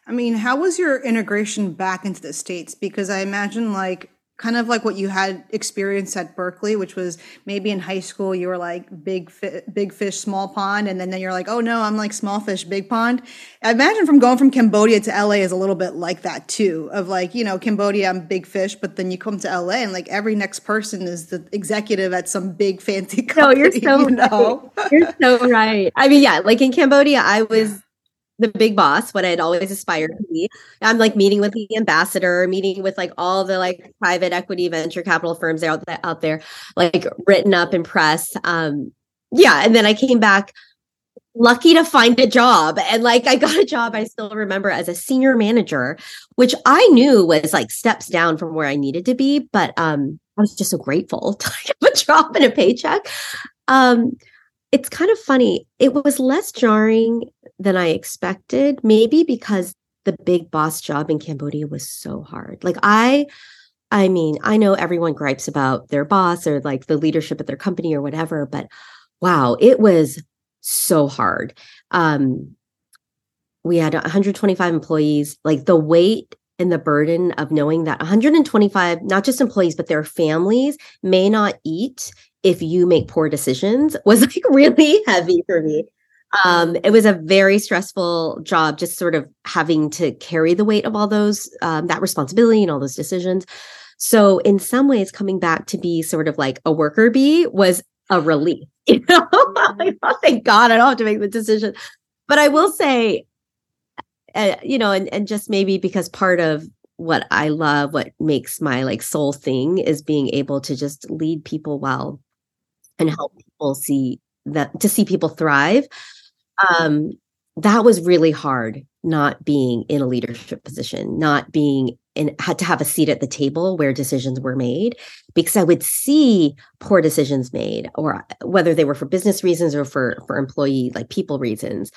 I mean, how was your integration back into the states because I imagine like kind of like what you had experienced at Berkeley, which was maybe in high school you were like big fi- big fish, small pond, and then, then you're like, oh no, I'm like small fish, big pond. I imagine from going from Cambodia to LA is a little bit like that too. Of like, you know, Cambodia, I'm big fish, but then you come to LA and like every next person is the executive at some big fancy company. No, you're so you know? right. You're so right. I mean, yeah, like in Cambodia, I was the big boss, what I had always aspired to be. I'm like meeting with the ambassador, meeting with like all the like private equity venture capital firms out there, out there, like written up in press. Um, yeah, and then I came back lucky to find a job and like I got a job I still remember as a senior manager which I knew was like steps down from where I needed to be but um I was just so grateful (laughs) to have a job and a paycheck um it's kind of funny it was less jarring than I expected, maybe because the big boss job in Cambodia was so hard. Like I I mean, I know everyone gripes about their boss or like the leadership at their company or whatever, but wow, it was so hard. Um we had 125 employees, like the weight and the burden of knowing that 125 not just employees but their families may not eat if you make poor decisions was like (laughs) really heavy for me um, it was a very stressful job, just sort of having to carry the weight of all those, um, that responsibility and all those decisions. So, in some ways, coming back to be sort of like a worker bee was a relief. (laughs) You know, like, oh, thank God I don't have to make the decision. But I will say, uh, you know, and, and just maybe because part of what I love, what makes my like soul thing is being able to just lead people well and help people see that to see people thrive um, that was really hard not being in a leadership position, not being in had to have a seat at the table where decisions were made because I would see poor decisions made or whether they were for business reasons or for for employee like people reasons.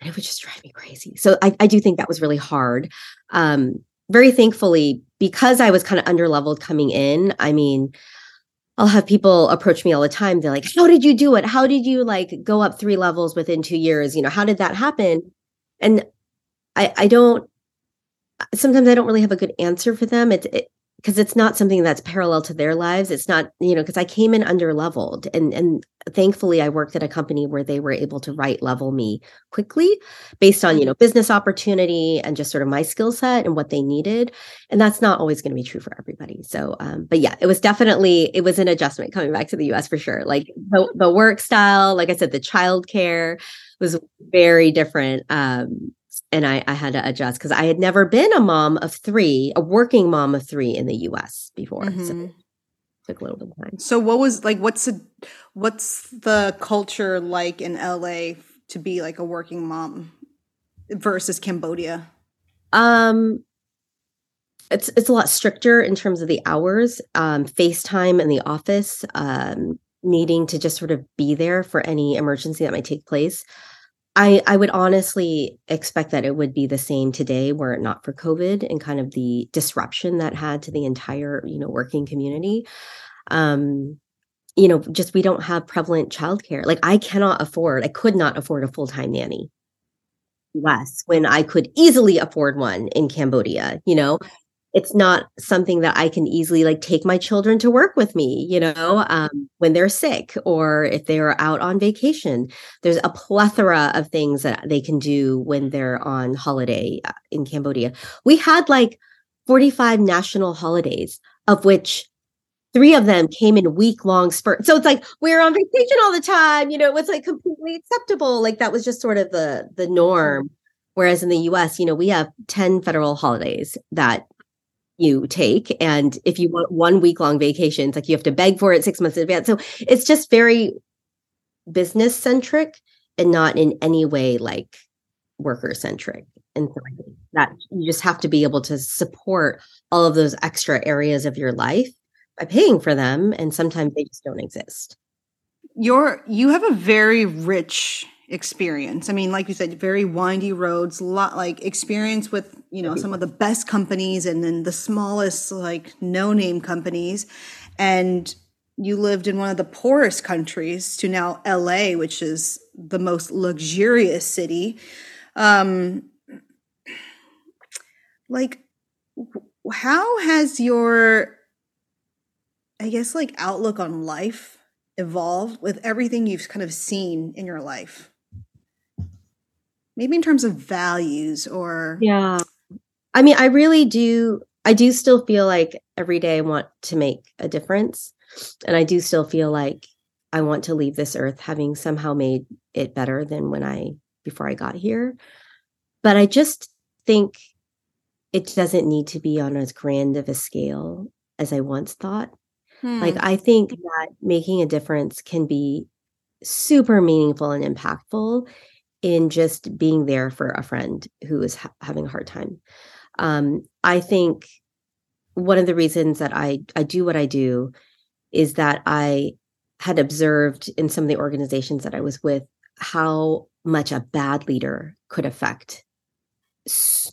And it would just drive me crazy. So I, I do think that was really hard. Um, very thankfully, because I was kind of under leveled coming in, I mean, I'll have people approach me all the time. They're like, How did you do it? How did you like go up three levels within two years? You know, how did that happen? And I, I don't, sometimes I don't really have a good answer for them. It's, it, because it's not something that's parallel to their lives. It's not you know because i came in under leveled and and thankfully i worked at a company where they were able to right level me quickly based on you know business opportunity and just sort of my skill set and what they needed and that's not always going to be true for everybody. So um but yeah it was definitely it was an adjustment coming back to the us for sure. Like the, the work style like i said the childcare was very different um and I, I had to adjust because I had never been a mom of three, a working mom of three in the U.S. before. Mm-hmm. So took a little bit of time. So what was like? What's the what's the culture like in L.A. to be like a working mom versus Cambodia? Um, it's it's a lot stricter in terms of the hours, um, FaceTime in the office, um, needing to just sort of be there for any emergency that might take place. I, I would honestly expect that it would be the same today were it not for COVID and kind of the disruption that had to the entire, you know, working community. Um, you know, just we don't have prevalent childcare. Like I cannot afford, I could not afford a full-time nanny less when I could easily afford one in Cambodia, you know it's not something that I can easily like take my children to work with me, you know, um, when they're sick or if they are out on vacation. There's a plethora of things that they can do when they're on holiday uh, in Cambodia. We had like 45 national holidays, of which three of them came in week long spurts. So it's like we're on vacation all the time, you know, it was like completely acceptable. Like that was just sort of the the norm. Whereas in the US, you know, we have 10 federal holidays that you take. And if you want one week long vacation, it's like you have to beg for it six months in advance. So it's just very business centric and not in any way like worker centric. And so that you just have to be able to support all of those extra areas of your life by paying for them. And sometimes they just don't exist. you're you have a very rich experience. I mean, like you said, very windy roads, lot like experience with, you know, some of the best companies and then the smallest like no-name companies. And you lived in one of the poorest countries to now LA, which is the most luxurious city. Um like how has your I guess like outlook on life evolved with everything you've kind of seen in your life? Maybe in terms of values or yeah. I mean i really do i do still feel like every day i want to make a difference. And i do still feel like i want to leave this earth having somehow made it better than when i before i got here. But i just think it doesn't need to be on as grand of a scale as i once thought. Hmm. like i think that making a difference can be super meaningful and impactful in just being there for a friend who is ha- having a hard time. Um, I think one of the reasons that I I do what I do is that I had observed in some of the organizations that I was with how much a bad leader could affect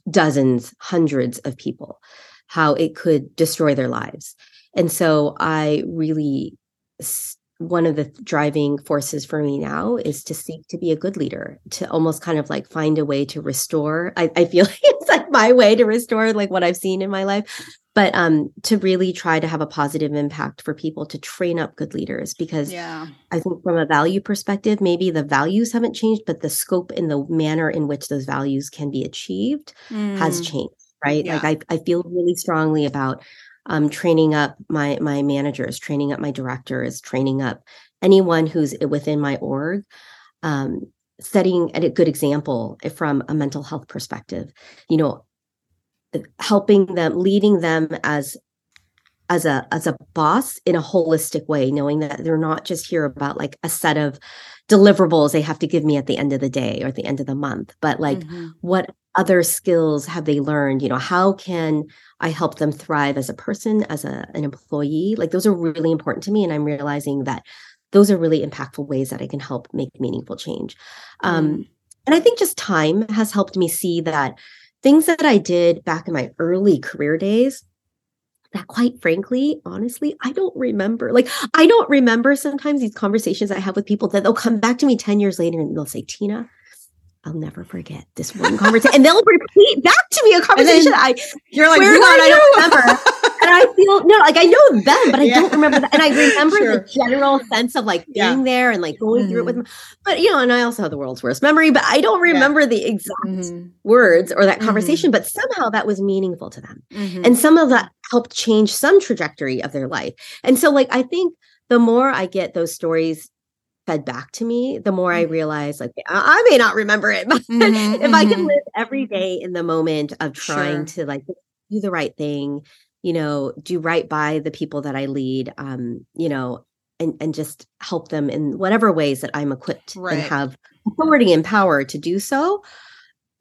dozens, hundreds of people, how it could destroy their lives. And so I really one of the driving forces for me now is to seek to be a good leader to almost kind of like find a way to restore i, I feel (laughs) like it's like my way to restore like what i've seen in my life but um to really try to have a positive impact for people to train up good leaders because yeah i think from a value perspective maybe the values haven't changed but the scope and the manner in which those values can be achieved mm. has changed right yeah. like I, I feel really strongly about um, training up my my managers, training up my directors, training up anyone who's within my org, um, setting a good example from a mental health perspective. You know, helping them, leading them as as a as a boss in a holistic way knowing that they're not just here about like a set of deliverables they have to give me at the end of the day or at the end of the month but like mm-hmm. what other skills have they learned you know how can i help them thrive as a person as a, an employee like those are really important to me and i'm realizing that those are really impactful ways that i can help make meaningful change um, mm. and i think just time has helped me see that things that i did back in my early career days that quite frankly, honestly, I don't remember. Like, I don't remember sometimes these conversations I have with people that they'll come back to me 10 years later and they'll say, Tina, I'll never forget this one conversation. and they'll repeat back to me a conversation I you're like, God, I don't remember. (laughs) and I feel no, like I know them, but I yeah. don't remember that. And I remember sure. the general sense of like being yeah. there and like going mm-hmm. through it with mm-hmm. them. But you know, and I also have the world's worst memory, but I don't remember yeah. the exact mm-hmm. words or that conversation, mm-hmm. but somehow that was meaningful to them. Mm-hmm. And some of that helped change some trajectory of their life. And so like I think the more I get those stories fed back to me, the more I mm-hmm. realize like I, I may not remember it, (laughs) but mm-hmm, if I can mm-hmm. live every day in the moment of trying sure. to like do the right thing, you know, do right by the people that I lead, um, you know, and and just help them in whatever ways that I'm equipped right. and have authority and power to do so,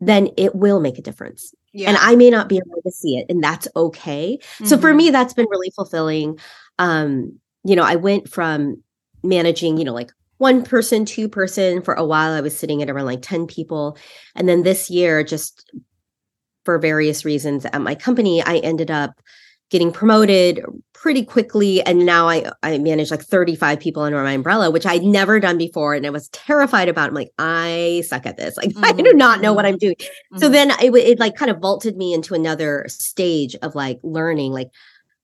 then it will make a difference. Yeah. And I may not be able to see it, and that's okay. Mm-hmm. So for mm-hmm. me, that's been really fulfilling. Um, you know, I went from managing, you know, like one person, two person. For a while, I was sitting at around like 10 people. And then this year, just for various reasons at my company, I ended up getting promoted pretty quickly. And now I, I manage like 35 people under my umbrella, which I'd never done before. And I was terrified about. I'm like, I suck at this. Like, mm-hmm. (laughs) I do not know what mm-hmm. I'm doing. Mm-hmm. So then it, it like kind of vaulted me into another stage of like learning, like,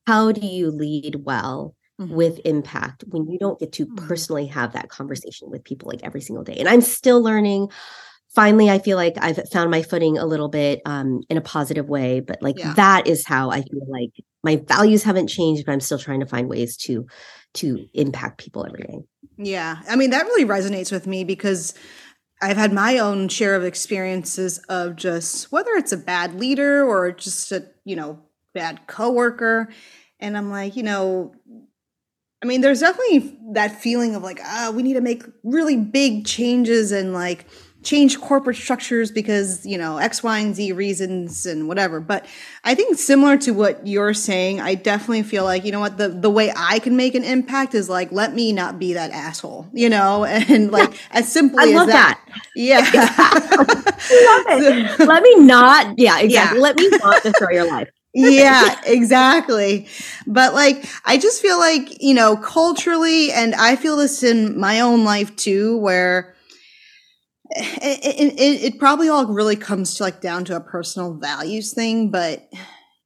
how do you lead well? Mm-hmm. with impact when you don't get to mm-hmm. personally have that conversation with people like every single day. And I'm still learning. Finally, I feel like I've found my footing a little bit um, in a positive way, but like yeah. that is how I feel like my values haven't changed, but I'm still trying to find ways to to impact people every day. Yeah. I mean, that really resonates with me because I've had my own share of experiences of just whether it's a bad leader or just a, you know, bad coworker. And I'm like, you know, I mean, there's definitely that feeling of like, ah, we need to make really big changes and like change corporate structures because you know x y and z reasons and whatever. But i think similar to what you're saying i definitely feel like you know what the the way i can make an impact is like let me not be that asshole you know? (laughs) And like yeah. as simply as that, that. yeah. (laughs) Love so, let me not yeah exactly. Yeah. let me not destroy your life yeah, exactly. But like, I just feel like, you know, culturally, and I feel this in my own life too, where it, it, it, probably all really comes to like down to a personal values thing, but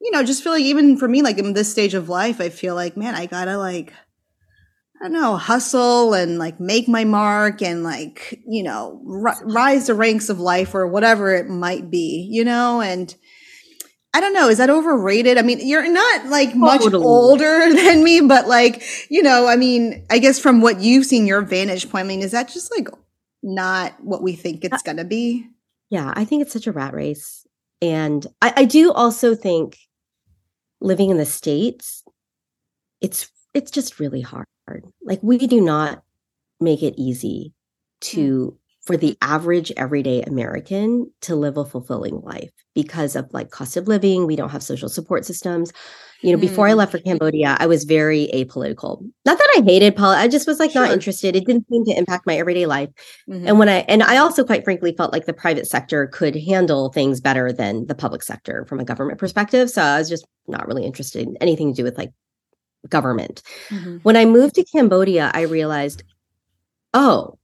you know, just feel like even for me, like in this stage of life, I feel like, man, I gotta like, I don't know, hustle and like make my mark and like, you know, r- rise the ranks of life or whatever it might be, you know, and I don't know, is that overrated? I mean, you're not like much totally. older (laughs) than me, but like, you know, I mean, I guess from what you've seen, your vantage point, I mean, is that just like not what we think it's going to be. Yeah, I think it's such a rat race. And I, I do also think living in the States, it's it's just really hard. Like we do not make it easy to mm. For the average everyday American to live a fulfilling life because of like cost of living. We don't have social support systems you know, before I left for mm. Cambodia, I was very apolitical. Not that I hated politics, I just was like sure. not interested. It didn't seem to impact my everyday life. Mm-hmm. And when I and I also quite frankly felt like the private sector could handle things better than the public sector from a government perspective. So I was just not really interested in anything to do with like government. Mm-hmm. When I moved to Cambodia, I realized, oh,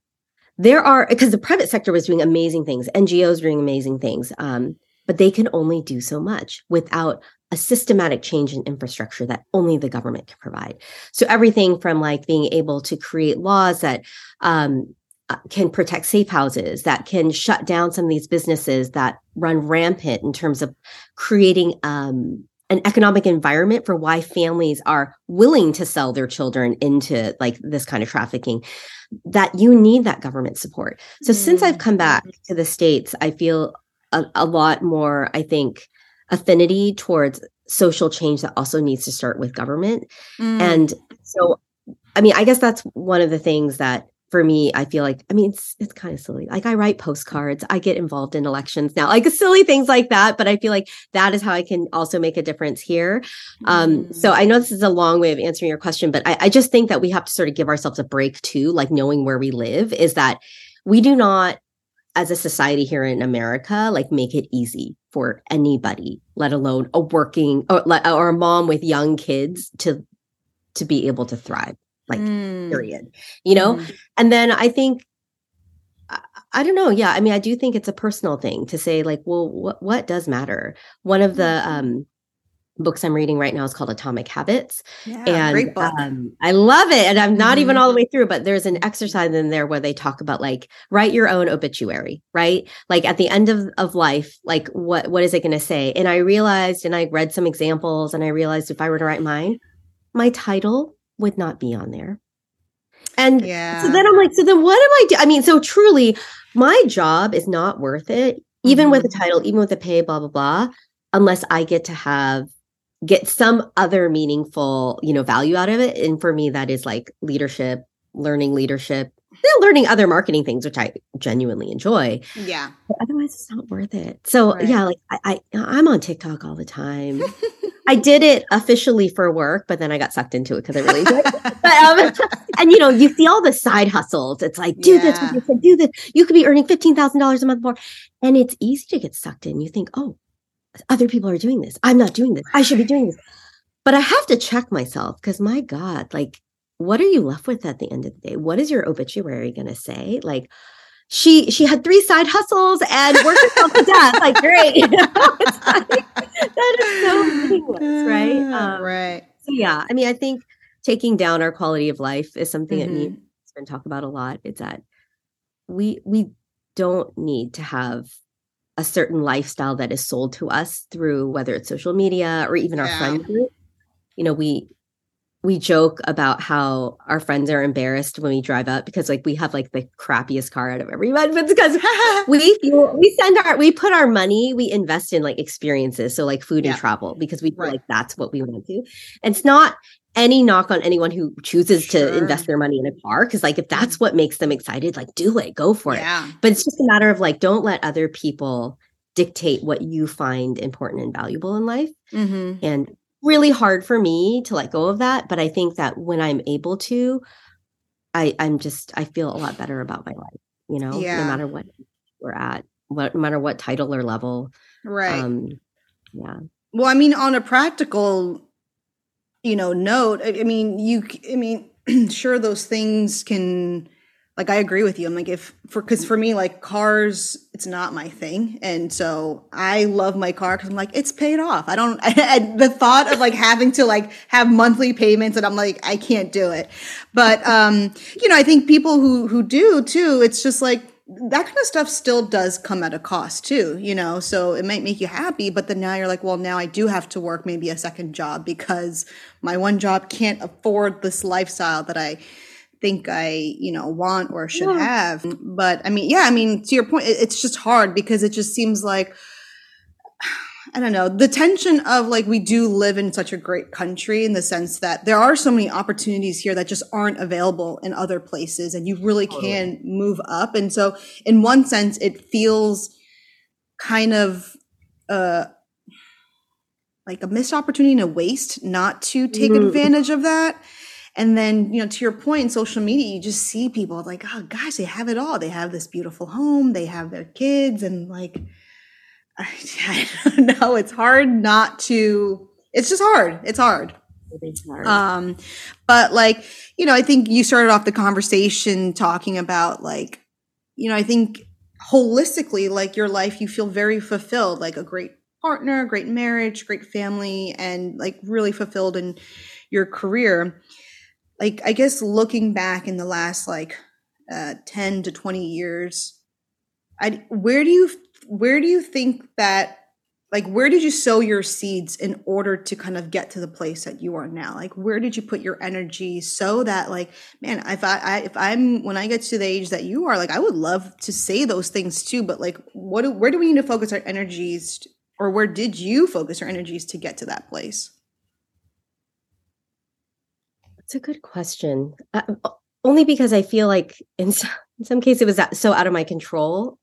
there are because the private sector was doing amazing things, NGOs doing amazing things. Um, but they can only do so much without a systematic change in infrastructure that only the government can provide. So everything from like being able to create laws that um, uh, can protect safe houses, that can shut down some of these businesses that run rampant in terms of creating um, an economic environment for why families are willing to sell their children into like this kind of trafficking that you need that government support so mm. since i've come back mm. to the states i feel a, a lot more i think affinity towards social change that also needs to start with government. Mm. And so, I mean, I guess that's one of the things that for me, I feel like, I mean, it's, it's kind of silly. Like I write postcards, I get involved in elections now, like silly things like that. But I feel like that is how I can also make a difference here. Um, mm. So I know this is a long way of answering your question, but I, I just think that we have to sort of give ourselves a break too, like knowing where we live is that we do not as a society here in America, like make it easy for anybody, let alone a working or, or a mom with young kids to to be able to thrive. Like mm. period, you know. Mm. And then I think I, I don't know. Yeah, I mean, I do think it's a personal thing to say like, well, what what does matter? One of the mm-hmm. um books I'm reading right now is called Atomic Habits. Yeah, and. Um, I love it. And I'm not mm-hmm. even all the way through, but there's an exercise in there where they talk about like write your own obituary, right? Like at the end of, of life, like what what is it going to say? And I realized and I read some examples and I realized if I were to write mine, my title would not be on there. And yeah. so then I'm like, so then what am I doing? I mean, so truly, my job is not worth it, even mm-hmm. with the title, even with the pay, blah, blah, blah, unless I get to have get some other meaningful, you know, value out of it. And for me, that is like leadership, learning leadership, learning other marketing things, which I genuinely enjoy. Yeah. But otherwise, it's not worth it. So right. yeah, like I, I I'm on TikTok all the time. (laughs) I did it officially for work, but then I got sucked into it because I really did. (laughs) But, um, and you know, you see all the side hustles. It's like do yeah. this, do this. You could be earning fifteen thousand dollars a month more, and it's easy to get sucked in. You think, oh, other people are doing this. I'm not doing this. I should be doing this. But I have to check myself because my God, like, what are you left with at the end of the day? What is your obituary going to say? Like, she she had three side hustles and worked herself to death. Like, great, (laughs) you know? like, that is so meaningless, right? Um, right. So yeah, I mean, I think taking down our quality of life is something mm-hmm. that me has been talked about a lot. It's that we we don't need to have a certain lifestyle that is sold to us through whether it's social media or even yeah. our friend group you know we we joke about how our friends are embarrassed when we drive up because like we have like the crappiest car out of everyone but because (laughs) we we send our we put our money we invest in like experiences so like food yeah. and travel because we feel right. like that's what we want to and it's not any knock on anyone who chooses sure. to invest their money in a car because like if that's what makes them excited like do it go for yeah. it but it's just a matter of like don't let other people dictate what you find important and valuable in life mm-hmm. and really hard for me to let go of that but i think that when i'm able to i i'm just i feel a lot better about my life you know yeah. no matter what we're at what no matter what title or level. Right. Um yeah. Well i mean on a practical you know note i, I mean you i mean (clears throat) sure those things can like I agree with you. I'm like if for because for me like cars it's not my thing, and so I love my car because I'm like it's paid off. I don't (laughs) I, the thought of like having to like have monthly payments and I'm like I can't do it. But um you know I think people who who do too. It's just like that kind of stuff still does come at a cost too, you know. So it might make you happy, but then now you're like, well, now I do have to work maybe a second job because my one job can't afford this lifestyle that I think I, you know, want or should yeah. have. But I mean, yeah, I mean, to your point, it's just hard because it just seems like, (sighs) I don't know, the tension of like, we do live in such a great country in the sense that there are so many opportunities here that just aren't available in other places and you really can move up. And so, in one sense, it feels kind of, uh, like a missed opportunity and a waste not to take mm. advantage of that and then, you know, to your point in social media, you just see people like, oh gosh, they have it all. They have this beautiful home, they have their kids, and like, I, (laughs) I don't know. It's hard not to, it's just hard. It's hard. hard. Um, but like, you know, I think you started off the conversation talking about like, you know, I think holistically, like your life, you feel very fulfilled, like a great partner, great marriage, great family, and like really fulfilled in your career like I guess looking back in the last like uh, 10 to 20 years, I where do you where do you think that like where did you sow your seeds in order to kind of get to the place that you are now? Like where did you put your energy so that like man if I, I, if i'm when i get to the age that you are like i would love to say those things too but like what where do we need to focus our energies or where did you focus your energies to get to that place it's a good question. Uh, only because I feel like in some, in some cases it was so out of my control.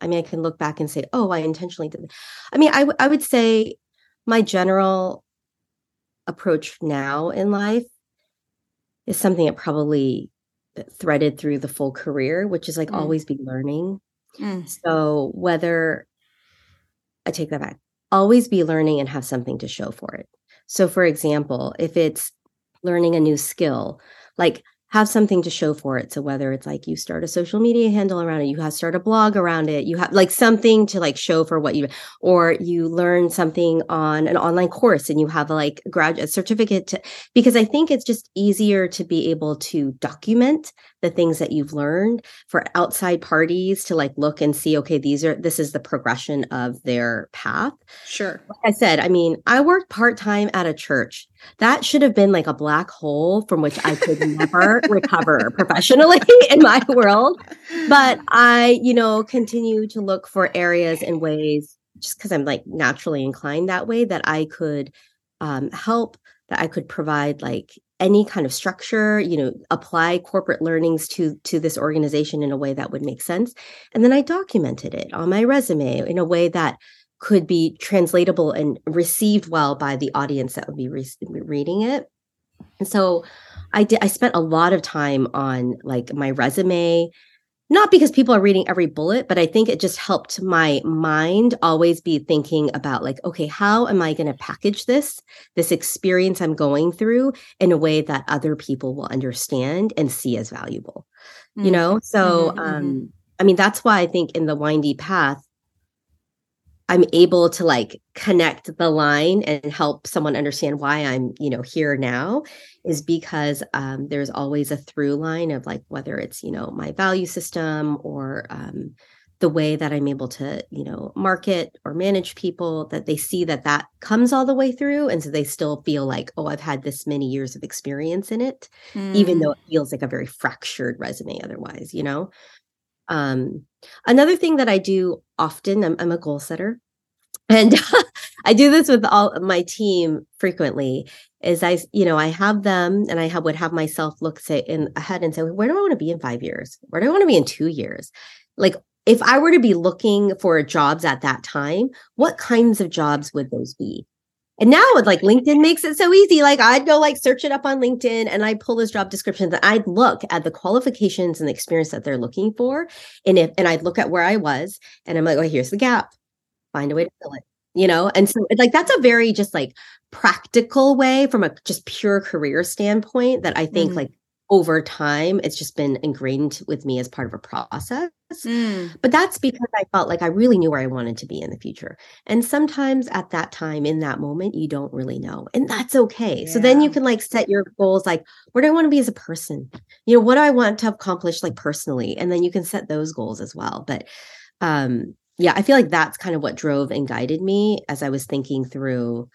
I mean, I can look back and say, "Oh, I intentionally did." That. I mean, I, w- I would say my general approach now in life is something that probably threaded through the full career, which is like mm. always be learning. Mm. So whether I take that back, always be learning and have something to show for it. So, for example, if it's learning a new skill like have something to show for it. So whether it's like you start a social media handle around it you have start a blog around it you have like something to like show for what you or you learn something on an online course and you have a like graduate certificate to, because i think it's just easier to be able to document the things that you've learned for outside parties to like look and see okay these are this is the progression of their path. Sure. Like i said i mean i worked part-time at a church that should have been like a black hole from which I could never recover professionally (laughs) in my world. But I, you know, continue to look for areas and ways just because I'm like naturally inclined that way that I could um, help, that I could provide like any kind of structure, you know, apply corporate learnings to to this organization in a way that would make sense. And then I documented it on my resume in a way that could be translatable and received well by the audience that would be re- reading it. And so I did I spent a lot of time on like my resume not because people are reading every bullet but I think it just helped my mind always be thinking about like okay how am I going to package this this experience I'm going through in a way that other people will understand and see as valuable. Mm-hmm. You know? So mm-hmm, mm-hmm. um I mean that's why I think in the windy path I'm able to like connect the line and help someone understand why I'm, you know, here now is because um, there's always a through line of like whether it's, you know, my value system or um, the way that I'm able to, you know, market or manage people, that they see that that comes all the way through. And so they still feel like, oh, I've had this many years of experience in it, mm. even though it feels like a very fractured resume otherwise, you know? Um, another thing that I do often, I'm, I'm a goal setter. And (laughs) I do this with all my team frequently is I, you know, I have them and I have, would have myself look say in ahead and say, where do I want to be in five years? Where do I want to be in two years? Like if I were to be looking for jobs at that time, what kinds of jobs would those be? And now like LinkedIn makes it so easy. Like I'd go like search it up on LinkedIn and I'd pull those job description and I'd look at the qualifications and the experience that they're looking for. And if and I'd look at where I was and I'm like, oh, here's the gap. Find a way to fill it. You know, and so like that's a very just like practical way from a just pure career standpoint that I think mm-hmm. like over time it's just been ingrained with me as part of a process. Mm. but that's because i felt like i really knew where i wanted to be in the future. And sometimes at that time in that moment you don't really know and that's okay. Yeah. so then you can like set your goals like where do i want to be as a person? You know what do i want to accomplish like personally? And then you can set those goals as well. But um yeah i feel like that's kind of what drove and guided me as i was thinking through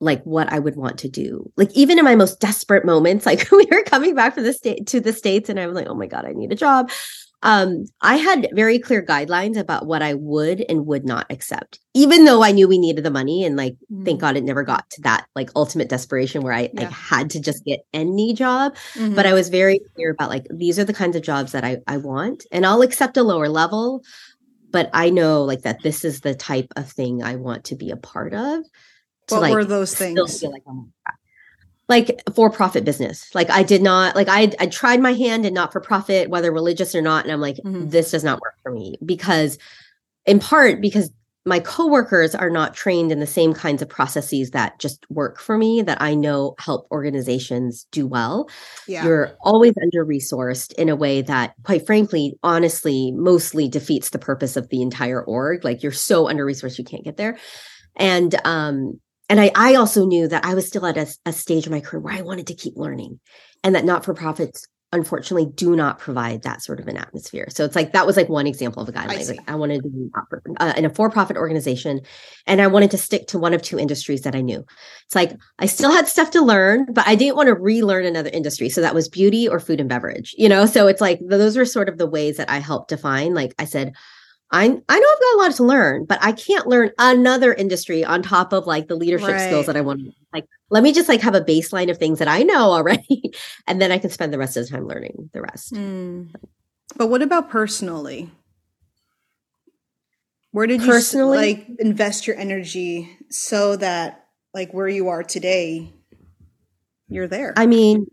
like what I would want to do. Like even in my most desperate moments, like (laughs) we were coming back from the state to the states, and I was like, oh my god, I need a job. Um, I had very clear guidelines about what I would and would not accept, even though I knew we needed the money. And like, mm-hmm. thank God it never got to that like ultimate desperation where I, yeah. I had to just get any job. Mm-hmm. But I was very clear about like these are the kinds of jobs that I, I want, and I'll accept a lower level. But I know like that this is the type of thing I want to be a part of what like, were those things? Like, oh like for profit business. Like I did not like I I tried my hand in not for profit, whether religious or not, and I'm like, mm-hmm. this does not work for me because, in part, because my coworkers are not trained in the same kinds of processes that just work for me that I know help organizations do well. Yeah. You're always under resourced in a way that quite frankly honestly mostly defeats the purpose of the entire org. Like you're so under resourced you can't get there. And um and I, I also knew that I was still at a, a stage of my career where I wanted to keep learning and that not for profits unfortunately do not provide that sort of an atmosphere. So it's like that was like one example of a guideline. I, like I wanted to be uh, in a for-profit organization and I wanted to stick to one of two industries that I knew. It's like I still had stuff to learn, but I didn't want to relearn another industry. So that was beauty or food and beverage, you know? So it's like those were sort of the ways that I helped define. Like I said, I I know I've got a lot to learn, but I can't learn another industry on top of like the leadership right. skills that I want. Like, let me just like have a baseline of things that I know already, (laughs) and then I can spend the rest of the time learning the rest. Mm. But what about personally? Where did personally, you like invest your energy so that like where you are today, you're there? I mean,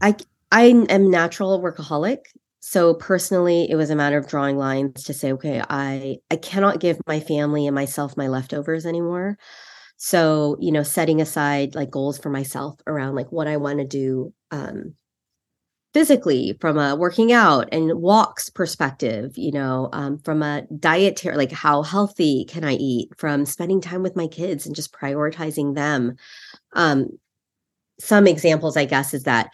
I I am natural workaholic so personally it was a matter of drawing lines to say okay i i cannot give my family and myself my leftovers anymore. So you know setting aside like goals for myself around like what i want to do um physically from a working out and walks perspective you know um, from a dietary like how healthy can i eat from spending time with my kids and just prioritizing them. Um some examples i guess is that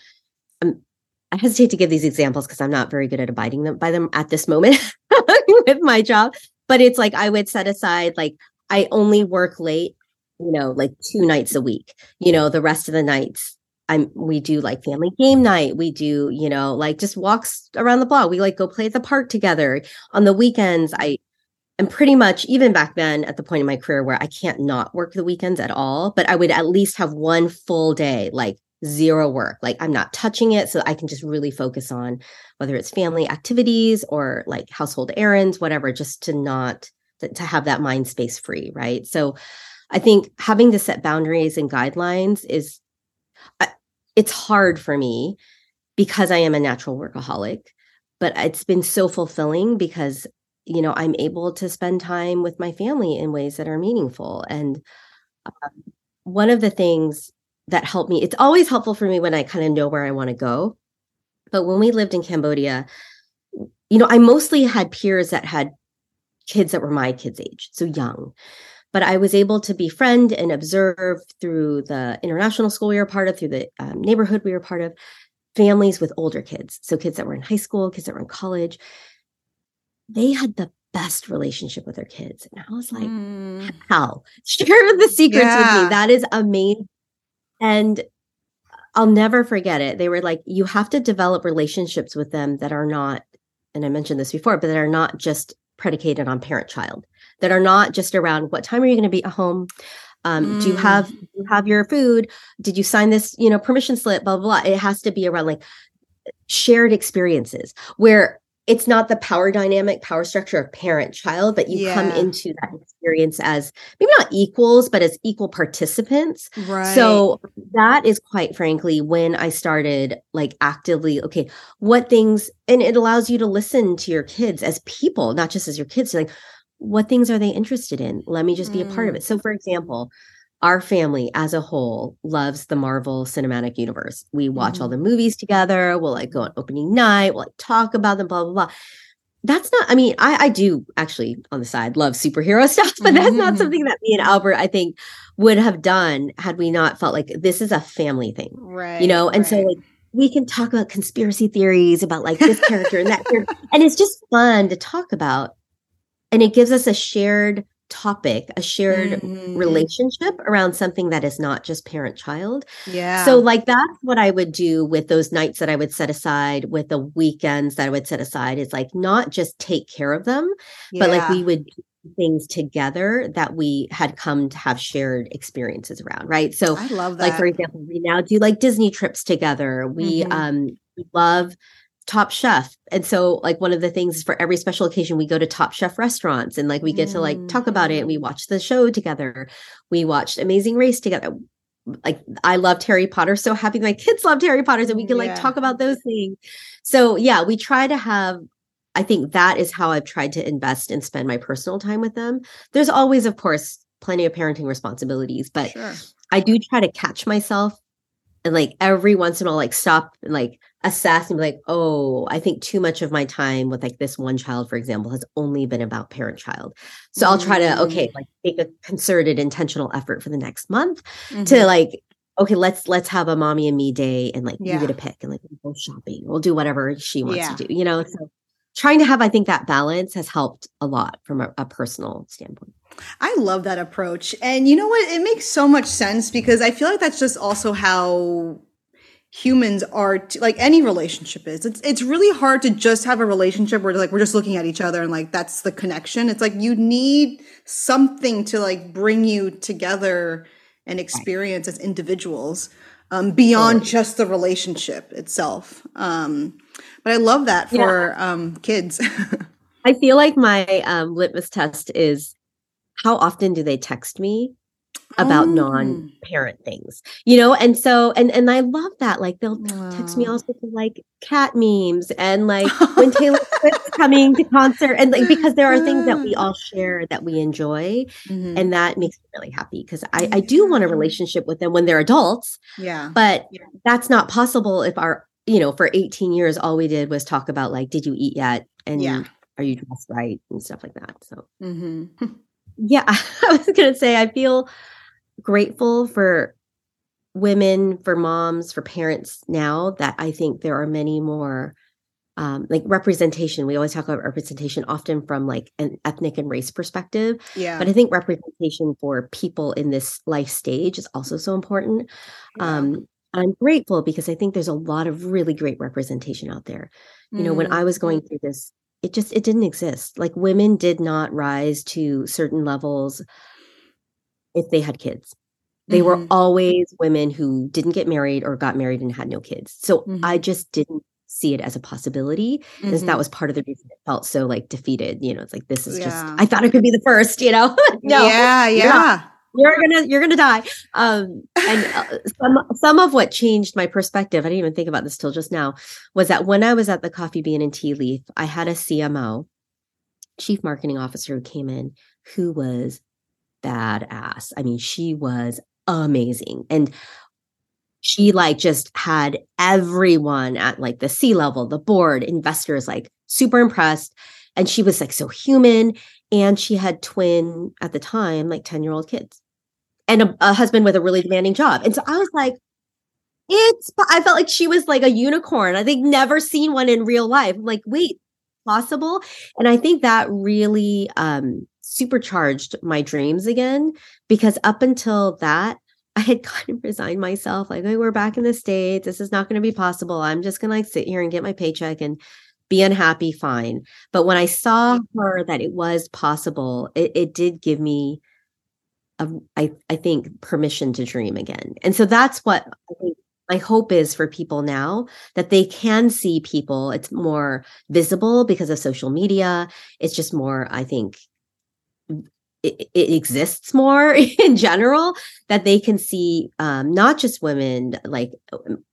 I hesitate to give these examples because I'm not very good at abiding them by them at this moment (laughs) with my job. But it's like I would set aside like I only work late, you know, like two nights a week. You know, the rest of the nights I'm we do like family game night. We do, you know, like just walks around the block. We like go play at the park together. On the weekends, I am pretty much even back then at the point in my career where I can't not work the weekends at all, but I would at least have one full day like zero work. Like I'm not touching it so I can just really focus on whether it's family activities or like household errands, whatever, just to not to have that mind space free, right? So I think having to set boundaries and guidelines is it's hard for me because I am a natural workaholic, but it's been so fulfilling because you know I'm able to spend time with my family in ways that are meaningful and um, one of the things that helped me. It's always helpful for me when I kind of know where I want to go. But when we lived in Cambodia, you know, I mostly had peers that had kids that were my kids' age, so young. But I was able to befriend and observe through the international school we were part of, through the um, neighborhood we were part of, families with older kids. So kids that were in high school, kids that were in college. they had the best relationship with their kids. And I was like, mm. how? (laughs) Share the secrets yeah. with me. That is amazing. And I'll never forget it. They were like, you have to develop relationships with them that are not, and I mentioned this before, but that are not just predicated on parent child, that are not just around what time are you going to be at home? Um, mm. Do you have do you have your food? Did you sign this, you know, permission slip? Blah, blah blah. It has to be around like shared experiences where it's not the power dynamic, power structure of parent child, but you yeah. come into that experience as maybe not equals, but as equal participants. Right. So that is quite frankly when I started like actively, okay, what things, and it allows you to listen to your kids as people, not just as your kids, like, what things are they interested in? Let me just be mm. a part of mm. it. So, for example, our family as a whole loves the Marvel Cinematic Universe. We watch mm-hmm. all the movies together. We'll like go on opening night. We'll like talk about them, blah, blah, blah. That's not, I mean, I, I do actually on the side love superhero (laughs) stuff, but that's mm-hmm. not something that me and Albert, I think, would have done had we not felt like this is a family thing. Right. You know, and right. so like we can talk about conspiracy theories about like this character and that character. And it's just fun to talk about. And it gives us a shared topic, a shared mm-hmm. relationship around something that is not just parent child. Yeah. So, like, that's what I would do with those nights that I would set aside, with the weekends that I would set aside, is like not just take care of them, yeah. but like we would do things together that we had come to have shared experiences around. Right. So, I love that. Like, for example, we now do like Disney trips together. We, mm-hmm. um, we love Top Chef. And so like one of the things for every special occasion we go to Top Chef restaurants and like we get mm. to like talk about it and we watch the show together. We watched Amazing Race together. Like I loved Harry Potter so happy my kids loved Harry Potter so we can like talk about those things. So yeah, we try to have I think that is how I've tried to invest and spend my personal time with them. There's always of course plenty of parenting responsibilities, but sure. I do try to catch myself and like every once in a while like stop and like assess and be like, oh, I think too much of my time with like this one child, for example, has only been about parent child. So mm-hmm. I'll try to, okay, mm. like make a concerted, intentional effort for the next month mm-hmm. to like, okay, let's let's have a mommy and me day and like yeah. you get a pick and like we'll go shopping. We'll do whatever she wants yeah. to do, you know? So trying to have, I think that balance has helped a lot from a, a personal standpoint. I love that approach. And you know what? It makes so much sense because I feel like that's just also how humans are t- like any relationship is. It's it's really hard to just have a relationship where like we're just looking at each other and like that's the connection. It's like you need something to like bring you together and experience as individuals um, beyond just the relationship itself. Um, but i love that for yeah. um, kids. (laughs) I feel like my um, litmus test is how often do they text me about oh. non-parent things you know and so and and i love that like they'll wow. text me also like cat memes and like when (laughs) taylor swift's coming to concert and like because there are things that we all share that we enjoy mm-hmm. and that makes me really happy because i i do want a relationship with them when they're adults yeah but that's not possible if our you know for 18 years all we did was talk about like did you eat yet and yeah. are you dressed right and stuff like that so mm-hmm. (laughs) yeah (laughs) i was gonna say i feel grateful for women, for moms, for parents now that I think there are many more um, like representation. We always talk about representation often from like an ethnic and race perspective. Yeah. But I think representation for people in this life stage is also so important. Yeah. Um, I'm grateful because I think there's a lot of really great representation out there. You know, when I was going mm-hmm. through this, it just it didn't exist. Like women did not rise to certain levels if they had kids. They mm-hmm. were always women who didn't get married or got married and had no kids. So mm-hmm. I just didn't see it as a possibility. Mm-hmm. And that mm-hmm. was part of the reason it felt so like defeated. You know, it's like this is yeah. just I thought it could be the first, you know. (laughs) no. Yeah, (laughs) yeah. You're, gonna you're gonna die. Um and uh, some some of what changed my perspective, I didn't even think about this till just now, was that when I was at the coffee bean and tea leaf, I had a CMO, chief marketing officer who came in who was badass. I mean, she was amazing. And she like just had everyone at like the C level, the board, investors like super impressed. And she was like so human. And she had twin at the time, like 10 year old kids and a, a husband with a really demanding job. And so I was like, it's, I felt like she was like a unicorn. I think never seen one in real life. I'm like, wait, possible. And I think that really um, supercharged my dreams again because up until that, I had (laughs) kind of resigned myself, like, hey, we're back in the States. This is not going to be possible. I'm just going to like sit here and get my paycheck and be unhappy, fine. But when I saw her that it was possible, it, it did give me, a, I, I think, permission to dream again. And so that's what I think my hope is for people now that they can see people. It's more visible because of social media. It's just more, I think, it, it, exists more (laughs) in general that they can see um, not just women like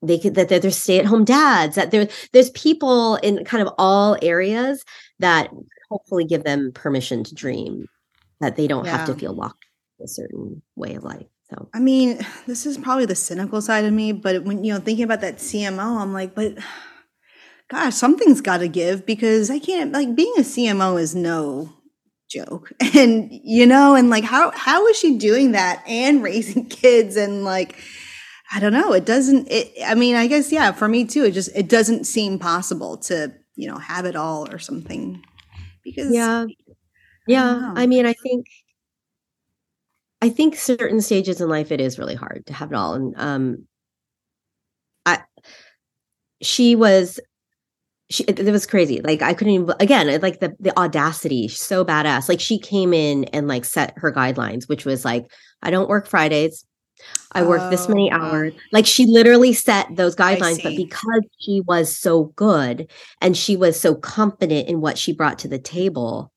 they could that there's stay-at-home dads that there there's people in kind of all areas that hopefully give them permission to dream that they don't yeah. have to feel locked a certain way of life so. I mean this is probably the cynical side of me but when you know thinking about that cmo i'm like but gosh something's got to give because i can't like being a cmo is no joke. (laughs) And you know and like how how is she doing that and (laughs) raising kids and like i don't know it doesn't it i mean i guess yeah for me too it just it doesn't seem possible to you know have it all or something because yeah. Yeah I, I mean i think i think certain stages in life it is really hard to have it all and um i she was she it, it, was crazy like i couldn't even again like the the audacity so badass like she came in and like set her guidelines which was like i don't work fridays. I work oh, this many oh, hours. Like she literally set those guidelines but because she was so good and she was so confident in what she brought to the table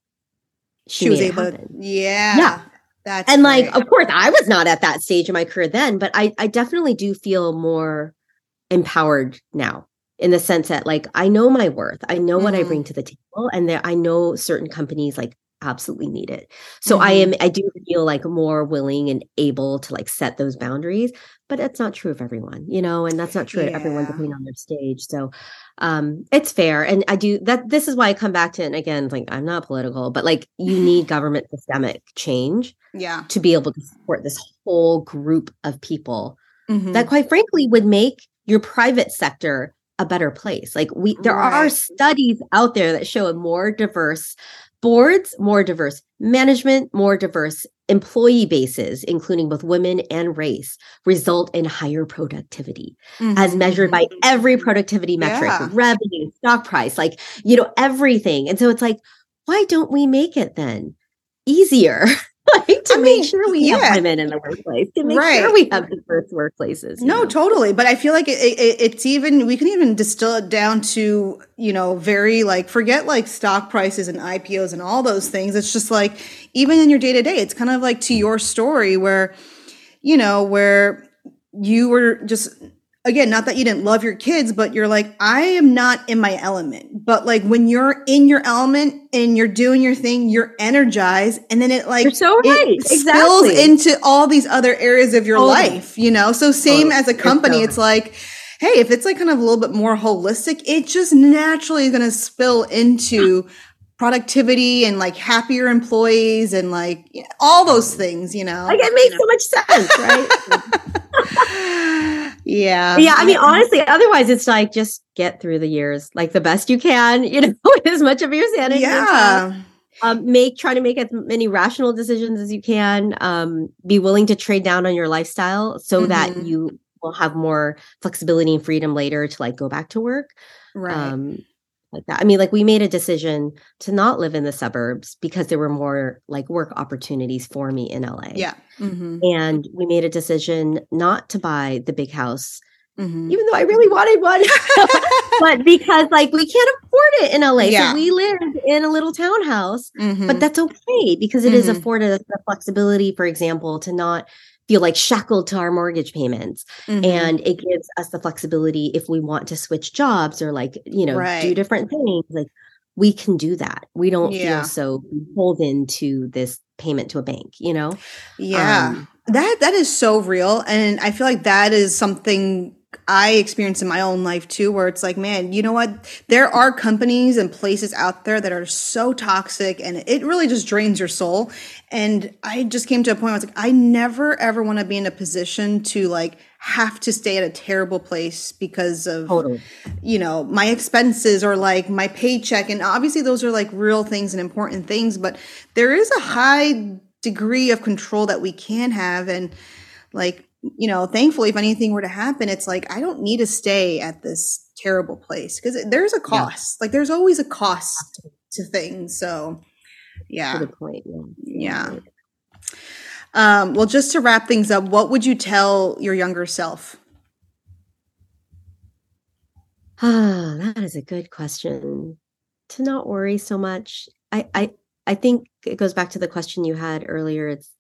she, she was able to, yeah. Yeah that's and great. like of course i was not at that stage in my career then but i i definitely do feel more empowered now in the sense that like I know my worth, I know mm-hmm. what I bring mm-hmm. to the table, and that I know certain companies like absolutely need it. So mm-hmm. I am I do feel like more willing and able to like set those boundaries, but that's not true of everyone, you know, and that's not true yeah. of everyone depending on their stage. So um it's fair. And I do that this is why I come back to it. And again, like I'm not political, but like you need (laughs) government systemic change yeah to be able to support this whole group of people mm-hmm. that quite frankly would make your private sector a better place. Like we there right. are studies out there that show a more diverse boards, more diverse management, more diverse employee bases, including both women and race, result in higher productivity mm-hmm. as measured by mm-hmm. every productivity metric, yeah. revenue, stock price, like, you know, everything. And so it's like, why don't we make it then easier? (laughs) (laughs) like to I make sure we yeah. have women in the workplace, to make right. sure we have diverse workplaces. No, know? totally. But I feel like it, it, it's even we can even distill it down to you know very like forget like stock prices and IPOs and all those things. It's just like even in your day to day, it's kind of like to your story where you know where you were just again, not that you didn't love your kids, but you're like, I am not in my element. But like when you're in your element and you're doing your thing, you're energized. And then it like, you're so right. it exactly. spills into all these other areas of your life, you know? So same as a company, it's like, hey, if it's like kind of a little bit more holistic, it just naturally is going to spill into productivity and like happier employees and like all those things, you know? Like it makes so much sense, right? (laughs) yeah. Yeah. I mean, honestly, otherwise it's like just get through the years like the best you can, (laughs) you know, as much of your sanity. Yeah. Um, make try to make as many rational decisions as you can. Um, be willing to trade down on your lifestyle so mm-hmm. that you will have more flexibility and freedom later to like go back to work. Right. Um, like that. I mean, like we made a decision to not live in the suburbs because there were more like work opportunities for me in LA. Yeah. Mm-hmm. And we made a decision not to buy the big house, mm-hmm. even though I really wanted one, (laughs) but because like we can't afford it in LA. Yeah. So we live in a little townhouse, mm-hmm. but that's okay because it is mm-hmm. afforded us the flexibility, for example, to not feel like shackled to our mortgage payments mm-hmm. and it gives us the flexibility if we want to switch jobs or like you know right. do different things like we can do that we don't yeah. feel so beholden to this payment to a bank you know yeah um, that that is so real and i feel like that is something I experience in my own life too, where it's like, man, you know what? There are companies and places out there that are so toxic and it really just drains your soul. And I just came to a point where I was like, I never ever want to be in a position to like have to stay at a terrible place because of, totally. you know, my expenses or like my paycheck. And obviously, those are like real things and important things, but there is a high degree of control that we can have. And like, you know, thankfully, if anything were to happen, it's like, I don't need to stay at this terrible place because there's a cost. Yeah. Like, there's always a cost to things. So, yeah. Point. Yeah. yeah. Um, well, just to wrap things up, what would you tell your younger self? Ah, (sighs) that is a good question. To not worry so much. I, I, I think it goes back to the question you had earlier. It's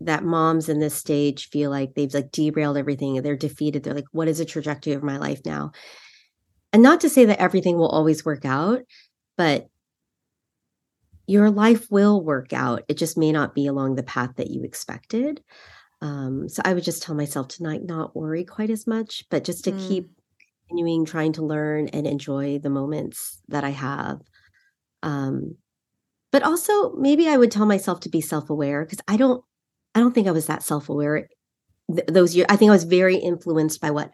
that moms in this stage feel like they've like derailed everything they're defeated. They're like what is the trajectory of my life now? And not to say that everything will always work out but your life will work out. It just may not be along the path that you expected. Um, so i would just tell myself tonight not worry quite as much but just to mm. keep continuing trying to learn and enjoy the moments that i have. Um, but also maybe i would tell myself to be self-aware because i don't I don't think I was that self aware th- those years. I think I was very influenced by what,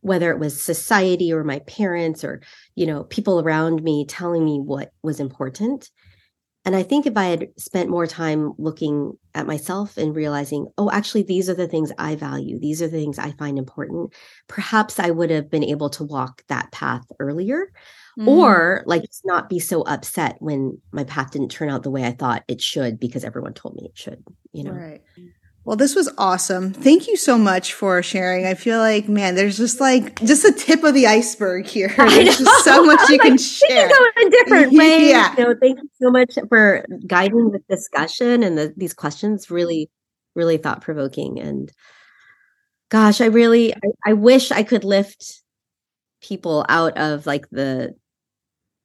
whether it was society or my parents or, you know, people around me telling me what was important. And I think if I had spent more time looking at myself and realizing, oh, actually, these are the things I value, these are the things I find important, perhaps I would have been able to walk that path earlier mm. or like not be so upset when my path didn't turn out the way I thought it should because everyone told me it should, you know? Right. Well, this was awesome. Thank you so much for sharing. I feel like, man, there's just like just a tip of the iceberg here. (laughs) There's just so much (laughs) you can share. She can go in different (laughs) ways. yeah. You know, thank you so much for guiding the discussion and the, these questions. Really, really thought provoking. And gosh, I really, I, I wish I could lift people out of like the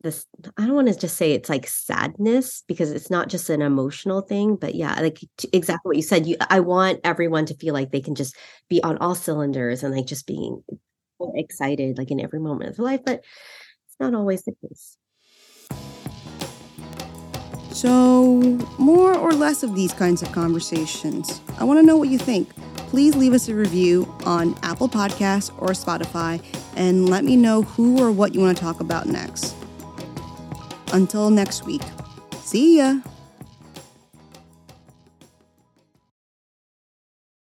this i don't want to just say it's like sadness because it's not just an emotional thing but yeah like t- exactly what you said you i want everyone to feel like they can just be on all cylinders and like just being excited like in every moment of their life but it's not always the case. So more or less of these kinds of conversations i want to know what you think. Please leave us a review on apple podcasts or spotify and let me know who or what you want to talk about next until next week, see ya.